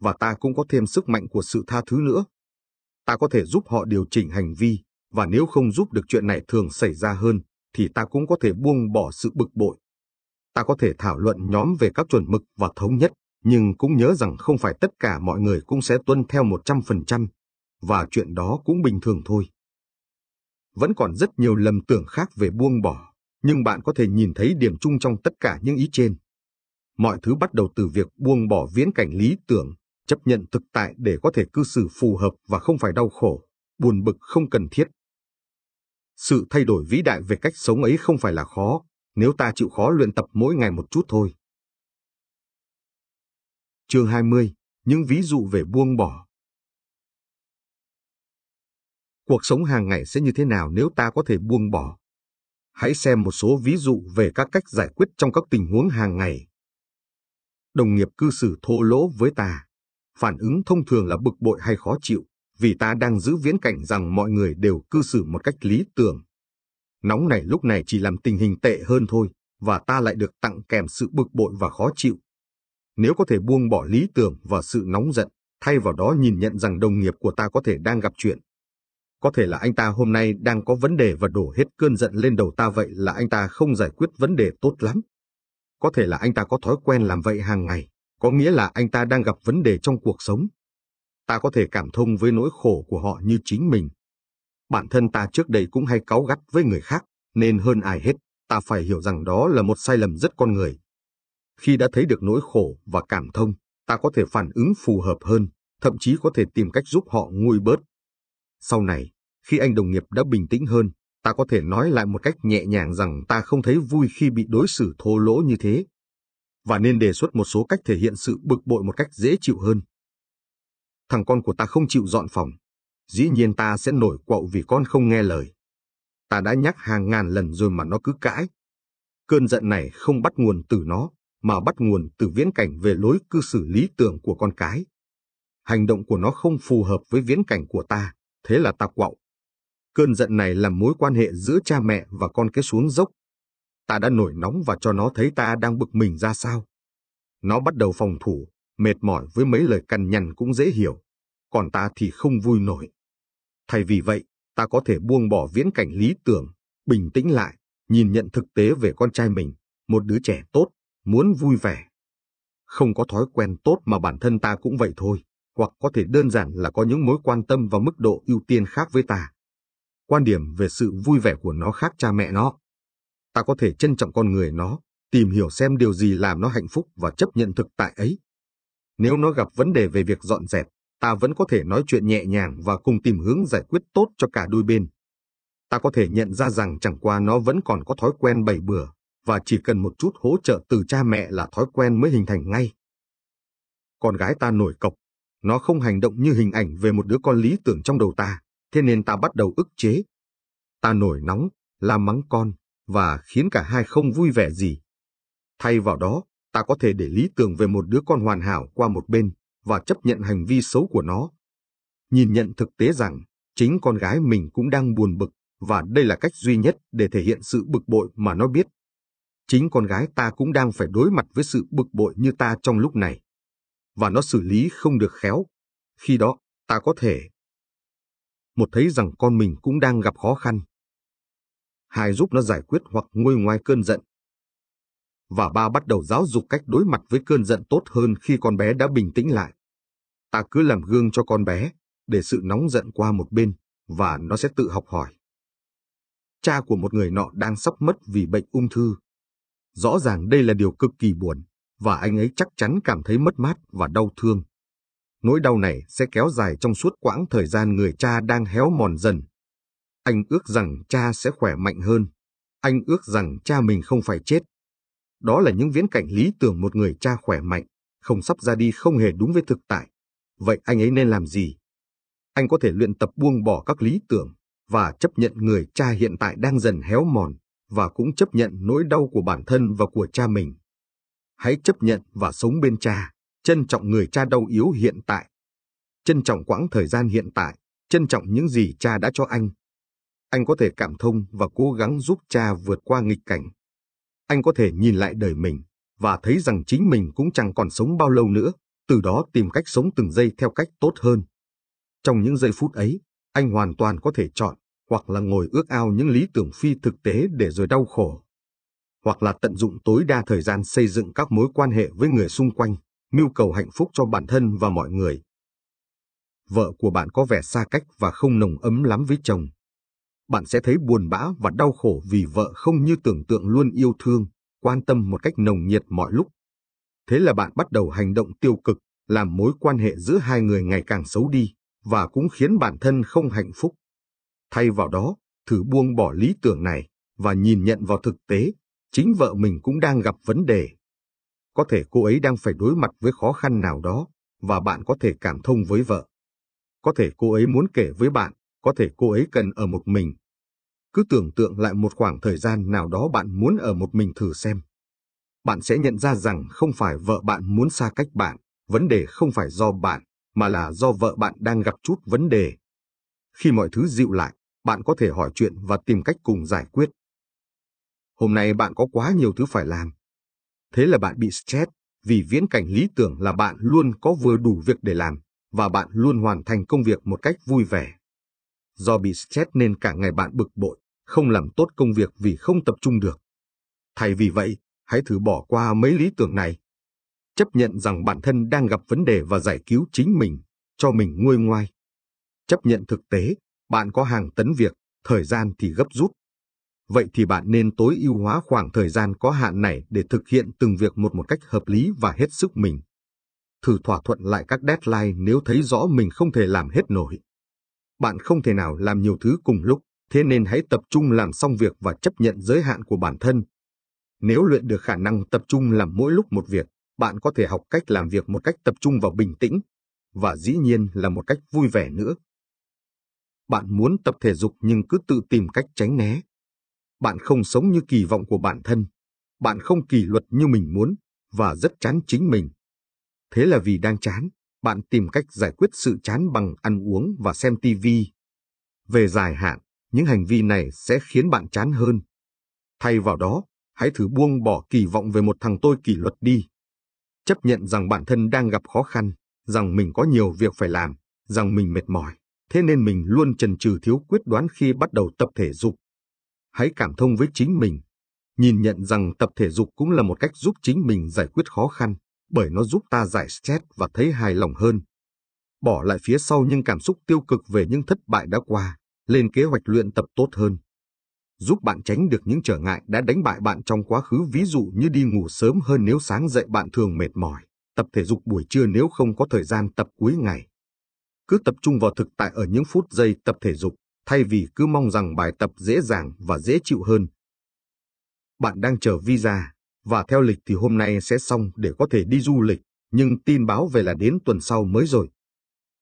Và ta cũng có thêm sức mạnh của sự tha thứ nữa. Ta có thể giúp họ điều chỉnh hành vi, và nếu không giúp được chuyện này thường xảy ra hơn, thì ta cũng có thể buông bỏ sự bực bội. Ta có thể thảo luận nhóm về các chuẩn mực và thống nhất, nhưng cũng nhớ rằng không phải tất cả mọi người cũng sẽ tuân theo 100%, và chuyện đó cũng bình thường thôi. Vẫn còn rất nhiều lầm tưởng khác về buông bỏ, nhưng bạn có thể nhìn thấy điểm chung trong tất cả những ý trên. Mọi thứ bắt đầu từ việc buông bỏ viễn cảnh lý tưởng, chấp nhận thực tại để có thể cư xử phù hợp và không phải đau khổ, buồn bực không cần thiết. Sự thay đổi vĩ đại về cách sống ấy không phải là khó, nếu ta chịu khó luyện tập mỗi ngày một chút thôi. Chương 20. Những ví dụ về buông bỏ Cuộc sống hàng ngày sẽ như thế nào nếu ta có thể buông bỏ? Hãy xem một số ví dụ về các cách giải quyết trong các tình huống hàng ngày. Đồng nghiệp cư xử thô lỗ với ta. Phản ứng thông thường là bực bội hay khó chịu, vì ta đang giữ viễn cảnh rằng mọi người đều cư xử một cách lý tưởng. Nóng này lúc này chỉ làm tình hình tệ hơn thôi, và ta lại được tặng kèm sự bực bội và khó chịu. Nếu có thể buông bỏ lý tưởng và sự nóng giận, thay vào đó nhìn nhận rằng đồng nghiệp của ta có thể đang gặp chuyện. Có thể là anh ta hôm nay đang có vấn đề và đổ hết cơn giận lên đầu ta vậy là anh ta không giải quyết vấn đề tốt lắm. Có thể là anh ta có thói quen làm vậy hàng ngày, có nghĩa là anh ta đang gặp vấn đề trong cuộc sống. Ta có thể cảm thông với nỗi khổ của họ như chính mình. Bản thân ta trước đây cũng hay cáu gắt với người khác, nên hơn ai hết, ta phải hiểu rằng đó là một sai lầm rất con người. Khi đã thấy được nỗi khổ và cảm thông, ta có thể phản ứng phù hợp hơn, thậm chí có thể tìm cách giúp họ nguôi bớt. Sau này, khi anh đồng nghiệp đã bình tĩnh hơn, ta có thể nói lại một cách nhẹ nhàng rằng ta không thấy vui khi bị đối xử thô lỗ như thế. Và nên đề xuất một số cách thể hiện sự bực bội một cách dễ chịu hơn. Thằng con của ta không chịu dọn phòng. Dĩ nhiên ta sẽ nổi quậu vì con không nghe lời. Ta đã nhắc hàng ngàn lần rồi mà nó cứ cãi. Cơn giận này không bắt nguồn từ nó, mà bắt nguồn từ viễn cảnh về lối cư xử lý tưởng của con cái. Hành động của nó không phù hợp với viễn cảnh của ta, thế là ta quậu. Cơn giận này làm mối quan hệ giữa cha mẹ và con cái xuống dốc. Ta đã nổi nóng và cho nó thấy ta đang bực mình ra sao. Nó bắt đầu phòng thủ, mệt mỏi với mấy lời cằn nhằn cũng dễ hiểu, còn ta thì không vui nổi. Thay vì vậy, ta có thể buông bỏ viễn cảnh lý tưởng, bình tĩnh lại, nhìn nhận thực tế về con trai mình, một đứa trẻ tốt, muốn vui vẻ. Không có thói quen tốt mà bản thân ta cũng vậy thôi, hoặc có thể đơn giản là có những mối quan tâm và mức độ ưu tiên khác với ta. Quan điểm về sự vui vẻ của nó khác cha mẹ nó. Ta có thể trân trọng con người nó, tìm hiểu xem điều gì làm nó hạnh phúc và chấp nhận thực tại ấy. Nếu nó gặp vấn đề về việc dọn dẹp, ta vẫn có thể nói chuyện nhẹ nhàng và cùng tìm hướng giải quyết tốt cho cả đôi bên. Ta có thể nhận ra rằng chẳng qua nó vẫn còn có thói quen bảy bừa, và chỉ cần một chút hỗ trợ từ cha mẹ là thói quen mới hình thành ngay. Con gái ta nổi cộc, nó không hành động như hình ảnh về một đứa con lý tưởng trong đầu ta, thế nên ta bắt đầu ức chế. Ta nổi nóng, làm mắng con, và khiến cả hai không vui vẻ gì. Thay vào đó, ta có thể để lý tưởng về một đứa con hoàn hảo qua một bên và chấp nhận hành vi xấu của nó. Nhìn nhận thực tế rằng, chính con gái mình cũng đang buồn bực, và đây là cách duy nhất để thể hiện sự bực bội mà nó biết. Chính con gái ta cũng đang phải đối mặt với sự bực bội như ta trong lúc này. Và nó xử lý không được khéo. Khi đó, ta có thể một thấy rằng con mình cũng đang gặp khó khăn. Hai giúp nó giải quyết hoặc nguôi ngoai cơn giận. Và ba bắt đầu giáo dục cách đối mặt với cơn giận tốt hơn khi con bé đã bình tĩnh lại. Ta cứ làm gương cho con bé, để sự nóng giận qua một bên, và nó sẽ tự học hỏi. Cha của một người nọ đang sắp mất vì bệnh ung thư. Rõ ràng đây là điều cực kỳ buồn, và anh ấy chắc chắn cảm thấy mất mát và đau thương. Nỗi đau này sẽ kéo dài trong suốt quãng thời gian người cha đang héo mòn dần. Anh ước rằng cha sẽ khỏe mạnh hơn. Anh ước rằng cha mình không phải chết. Đó là những viễn cảnh lý tưởng một người cha khỏe mạnh, không sắp ra đi không hề đúng với thực tại. Vậy anh ấy nên làm gì? Anh có thể luyện tập buông bỏ các lý tưởng và chấp nhận người cha hiện tại đang dần héo mòn và cũng chấp nhận nỗi đau của bản thân và của cha mình. Hãy chấp nhận và sống bên cha trân trọng người cha đau yếu hiện tại. Trân trọng quãng thời gian hiện tại, trân trọng những gì cha đã cho anh. Anh có thể cảm thông và cố gắng giúp cha vượt qua nghịch cảnh. Anh có thể nhìn lại đời mình và thấy rằng chính mình cũng chẳng còn sống bao lâu nữa, từ đó tìm cách sống từng giây theo cách tốt hơn. Trong những giây phút ấy, anh hoàn toàn có thể chọn hoặc là ngồi ước ao những lý tưởng phi thực tế để rồi đau khổ, hoặc là tận dụng tối đa thời gian xây dựng các mối quan hệ với người xung quanh, mưu cầu hạnh phúc cho bản thân và mọi người. Vợ của bạn có vẻ xa cách và không nồng ấm lắm với chồng. Bạn sẽ thấy buồn bã và đau khổ vì vợ không như tưởng tượng luôn yêu thương, quan tâm một cách nồng nhiệt mọi lúc. Thế là bạn bắt đầu hành động tiêu cực, làm mối quan hệ giữa hai người ngày càng xấu đi, và cũng khiến bản thân không hạnh phúc. Thay vào đó, thử buông bỏ lý tưởng này và nhìn nhận vào thực tế, chính vợ mình cũng đang gặp vấn đề. Có thể cô ấy đang phải đối mặt với khó khăn nào đó, và bạn có thể cảm thông với vợ. Có thể cô ấy muốn kể với bạn, có thể cô ấy cần ở một mình. Cứ tưởng tượng lại một khoảng thời gian nào đó bạn muốn ở một mình thử xem. Bạn sẽ nhận ra rằng không phải vợ bạn muốn xa cách bạn, vấn đề không phải do bạn, mà là do vợ bạn đang gặp chút vấn đề. Khi mọi thứ dịu lại, bạn có thể hỏi chuyện và tìm cách cùng giải quyết. Hôm nay bạn có quá nhiều thứ phải làm. Thế là bạn bị stress, vì viễn cảnh lý tưởng là bạn luôn có vừa đủ việc để làm, và bạn luôn hoàn thành công việc một cách vui vẻ. Do bị stress nên cả ngày bạn bực bội, không làm tốt công việc vì không tập trung được. Thay vì vậy, hãy thử bỏ qua mấy lý tưởng này. Chấp nhận rằng bản thân đang gặp vấn đề và giải cứu chính mình, cho mình nguôi ngoai. Chấp nhận thực tế, bạn có hàng tấn việc, thời gian thì gấp rút. Vậy thì bạn nên tối ưu hóa khoảng thời gian có hạn này để thực hiện từng việc một một cách hợp lý và hết sức mình. Thử thỏa thuận lại các deadline nếu thấy rõ mình không thể làm hết nổi. Bạn không thể nào làm nhiều thứ cùng lúc, thế nên hãy tập trung làm xong việc và chấp nhận giới hạn của bản thân. Nếu luyện được khả năng tập trung làm mỗi lúc một việc, bạn có thể học cách làm việc một cách tập trung vào bình tĩnh, và dĩ nhiên là một cách vui vẻ nữa. Bạn muốn tập thể dục nhưng cứ tự tìm cách tránh né. Bạn không sống như kỳ vọng của bản thân. Bạn không kỷ luật như mình muốn, và rất chán chính mình. Thế là vì đang chán, bạn tìm cách giải quyết sự chán bằng ăn uống và xem TV. Về dài hạn, những hành vi này sẽ khiến bạn chán hơn. Thay vào đó, hãy thử buông bỏ kỳ vọng về một thằng tôi kỷ luật đi. Chấp nhận rằng bản thân đang gặp khó khăn, rằng mình có nhiều việc phải làm, rằng mình mệt mỏi, thế nên mình luôn chần chừ thiếu quyết đoán khi bắt đầu tập thể dục. Hãy cảm thông với chính mình, nhìn nhận rằng tập thể dục cũng là một cách giúp chính mình giải quyết khó khăn, bởi nó giúp ta giải stress và thấy hài lòng hơn. Bỏ lại phía sau những cảm xúc tiêu cực về những thất bại đã qua, lên kế hoạch luyện tập tốt hơn. Giúp bạn tránh được những trở ngại đã đánh bại bạn trong quá khứ ví dụ như đi ngủ sớm hơn nếu sáng dậy bạn thường mệt mỏi, tập thể dục buổi trưa nếu không có thời gian tập cuối ngày. Cứ tập trung vào thực tại ở những phút giây tập thể dục, thay vì cứ mong rằng bài tập dễ dàng và dễ chịu hơn. Bạn đang chờ visa, và theo lịch thì hôm nay sẽ xong để có thể đi du lịch, nhưng tin báo về là đến tuần sau mới rồi.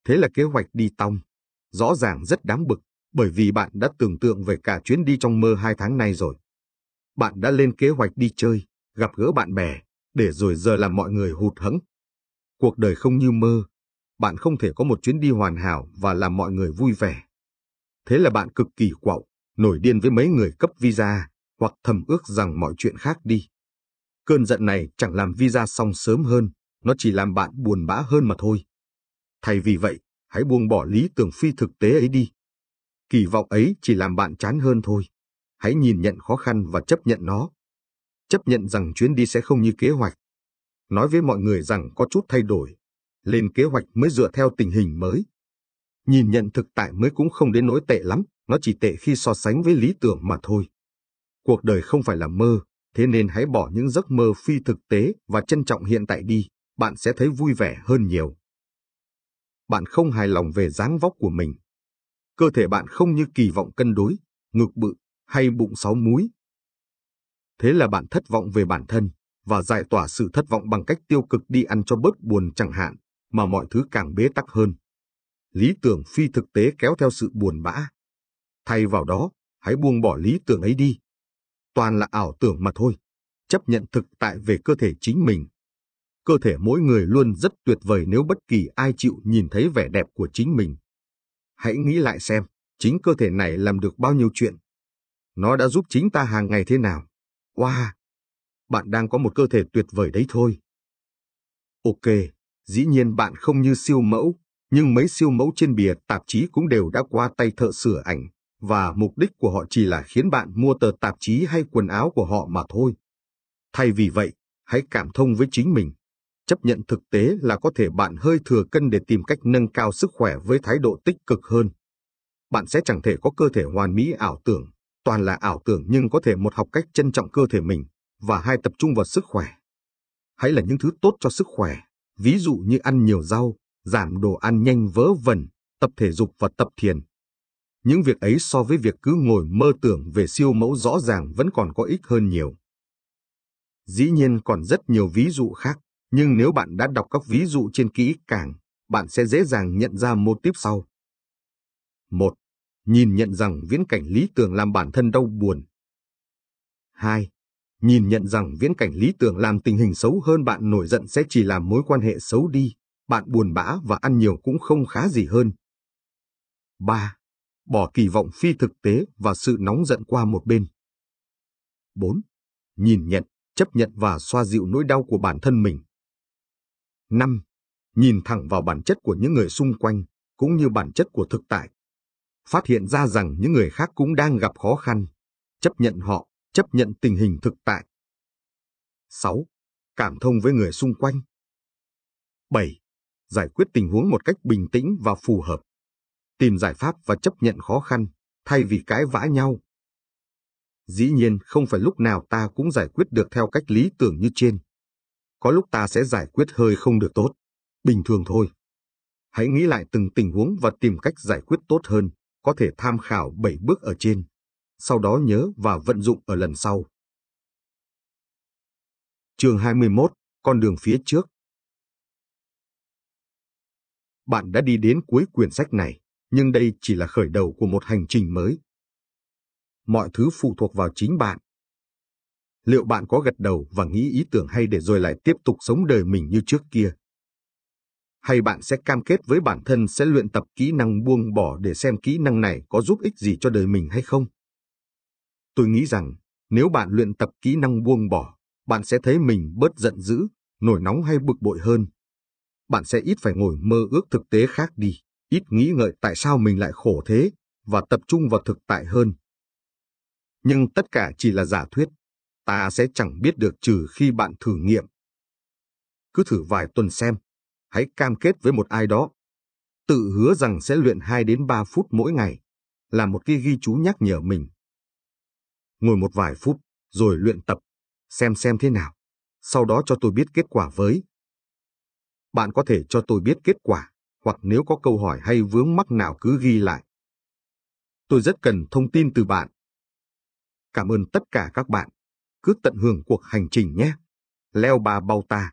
Thế là kế hoạch đi tong. Rõ ràng rất đáng bực, bởi vì bạn đã tưởng tượng về cả chuyến đi trong mơ hai tháng nay rồi. Bạn đã lên kế hoạch đi chơi, gặp gỡ bạn bè, để rồi giờ làm mọi người hụt hẫng. Cuộc đời không như mơ, bạn không thể có một chuyến đi hoàn hảo và làm mọi người vui vẻ. Thế là bạn cực kỳ quạo, nổi điên với mấy người cấp visa, hoặc thầm ước rằng mọi chuyện khác đi. Cơn giận này chẳng làm visa xong sớm hơn, nó chỉ làm bạn buồn bã hơn mà thôi. Thay vì vậy, hãy buông bỏ lý tưởng phi thực tế ấy đi. Kỳ vọng ấy chỉ làm bạn chán hơn thôi. Hãy nhìn nhận khó khăn và chấp nhận nó. Chấp nhận rằng chuyến đi sẽ không như kế hoạch. Nói với mọi người rằng có chút thay đổi. Lên kế hoạch mới dựa theo tình hình mới. Nhìn nhận thực tại mới cũng không đến nỗi tệ lắm, nó chỉ tệ khi so sánh với lý tưởng mà thôi. Cuộc đời không phải là mơ, thế nên hãy bỏ những giấc mơ phi thực tế và trân trọng hiện tại đi, bạn sẽ thấy vui vẻ hơn nhiều. Bạn không hài lòng về dáng vóc của mình. Cơ thể bạn không như kỳ vọng cân đối, ngực bự hay bụng sáu múi. Thế là bạn thất vọng về bản thân và giải tỏa sự thất vọng bằng cách tiêu cực đi ăn cho bớt buồn chẳng hạn, mà mọi thứ càng bế tắc hơn. Lý tưởng phi thực tế kéo theo sự buồn bã. Thay vào đó, hãy buông bỏ lý tưởng ấy đi toàn là ảo tưởng mà thôi. Chấp nhận thực tại về cơ thể chính mình. Cơ thể mỗi người luôn rất tuyệt vời nếu bất kỳ ai chịu nhìn thấy vẻ đẹp của chính mình. Hãy nghĩ lại xem, chính cơ thể này làm được bao nhiêu chuyện. Nó đã giúp chính ta hàng ngày thế nào. Wow! Bạn đang có một cơ thể tuyệt vời đấy thôi. Ok, dĩ nhiên bạn không như siêu mẫu, nhưng mấy siêu mẫu trên bìa tạp chí cũng đều đã qua tay thợ sửa ảnh, và mục đích của họ chỉ là khiến bạn mua tờ tạp chí hay quần áo của họ mà thôi. Thay vì vậy, hãy cảm thông với chính mình. Chấp nhận thực tế là có thể bạn hơi thừa cân để tìm cách nâng cao sức khỏe với thái độ tích cực hơn. Bạn sẽ chẳng thể có cơ thể hoàn mỹ ảo tưởng, toàn là ảo tưởng nhưng có thể một học cách trân trọng cơ thể mình, và hai tập trung vào sức khỏe. Hãy là những thứ tốt cho sức khỏe, ví dụ như ăn nhiều rau, giảm đồ ăn nhanh vớ vẩn, tập thể dục và tập thiền. Những việc ấy so với việc cứ ngồi mơ tưởng về siêu mẫu rõ ràng vẫn còn có ích hơn nhiều. Dĩ nhiên còn rất nhiều ví dụ khác, nhưng nếu bạn đã đọc các ví dụ trên kỹ càng, bạn sẽ dễ dàng nhận ra mô tiếp sau. 1. Nhìn nhận rằng viễn cảnh lý tưởng làm bản thân đau buồn. 2. Nhìn nhận rằng viễn cảnh lý tưởng làm tình hình xấu hơn bạn nổi giận sẽ chỉ làm mối quan hệ xấu đi, bạn buồn bã và ăn nhiều cũng không khá gì hơn. 3. Bỏ kỳ vọng phi thực tế và sự nóng giận qua một bên. 4. Nhìn nhận, chấp nhận và xoa dịu nỗi đau của bản thân mình. 5. Nhìn thẳng vào bản chất của những người xung quanh, cũng như bản chất của thực tại. Phát hiện ra rằng những người khác cũng đang gặp khó khăn. Chấp nhận họ, chấp nhận tình hình thực tại. 6. Cảm thông với người xung quanh. 7. Giải quyết tình huống một cách bình tĩnh và phù hợp. Tìm giải pháp và chấp nhận khó khăn, thay vì cãi vã nhau. Dĩ nhiên không phải lúc nào ta cũng giải quyết được theo cách lý tưởng như trên. Có lúc ta sẽ giải quyết hơi không được tốt. Bình thường thôi. Hãy nghĩ lại từng tình huống và tìm cách giải quyết tốt hơn, có thể tham khảo 7 bước ở trên sau đó nhớ và vận dụng ở lần sau. Chương 21, con đường phía trước. Bạn đã đi đến cuối quyển sách này, nhưng đây chỉ là khởi đầu của một hành trình mới. Mọi thứ phụ thuộc vào chính bạn. Liệu bạn có gật đầu và nghĩ ý tưởng hay để rồi lại tiếp tục sống đời mình như trước kia? Hay bạn sẽ cam kết với bản thân sẽ luyện tập kỹ năng buông bỏ để xem kỹ năng này có giúp ích gì cho đời mình hay không? Tôi nghĩ rằng nếu bạn luyện tập kỹ năng buông bỏ, bạn sẽ thấy mình bớt giận dữ, nổi nóng hay bực bội hơn. Bạn sẽ ít phải ngồi mơ ước thực tế khác đi, ít nghĩ ngợi tại sao mình lại khổ thế và tập trung vào thực tại hơn. Nhưng tất cả chỉ là giả thuyết, ta sẽ chẳng biết được trừ khi bạn thử nghiệm. Cứ thử vài tuần xem, hãy cam kết với một ai đó. Tự hứa rằng sẽ luyện 2 đến 3 phút mỗi ngày, là một cái ghi chú nhắc nhở mình ngồi một vài phút, rồi luyện tập, xem xem thế nào. Sau đó cho tôi biết kết quả với. Bạn có thể cho tôi biết kết quả, hoặc nếu có câu hỏi hay vướng mắc nào cứ ghi lại. Tôi rất cần thông tin từ bạn. Cảm ơn tất cả các bạn. Cứ tận hưởng cuộc hành trình nhé. Leo bà bao ta.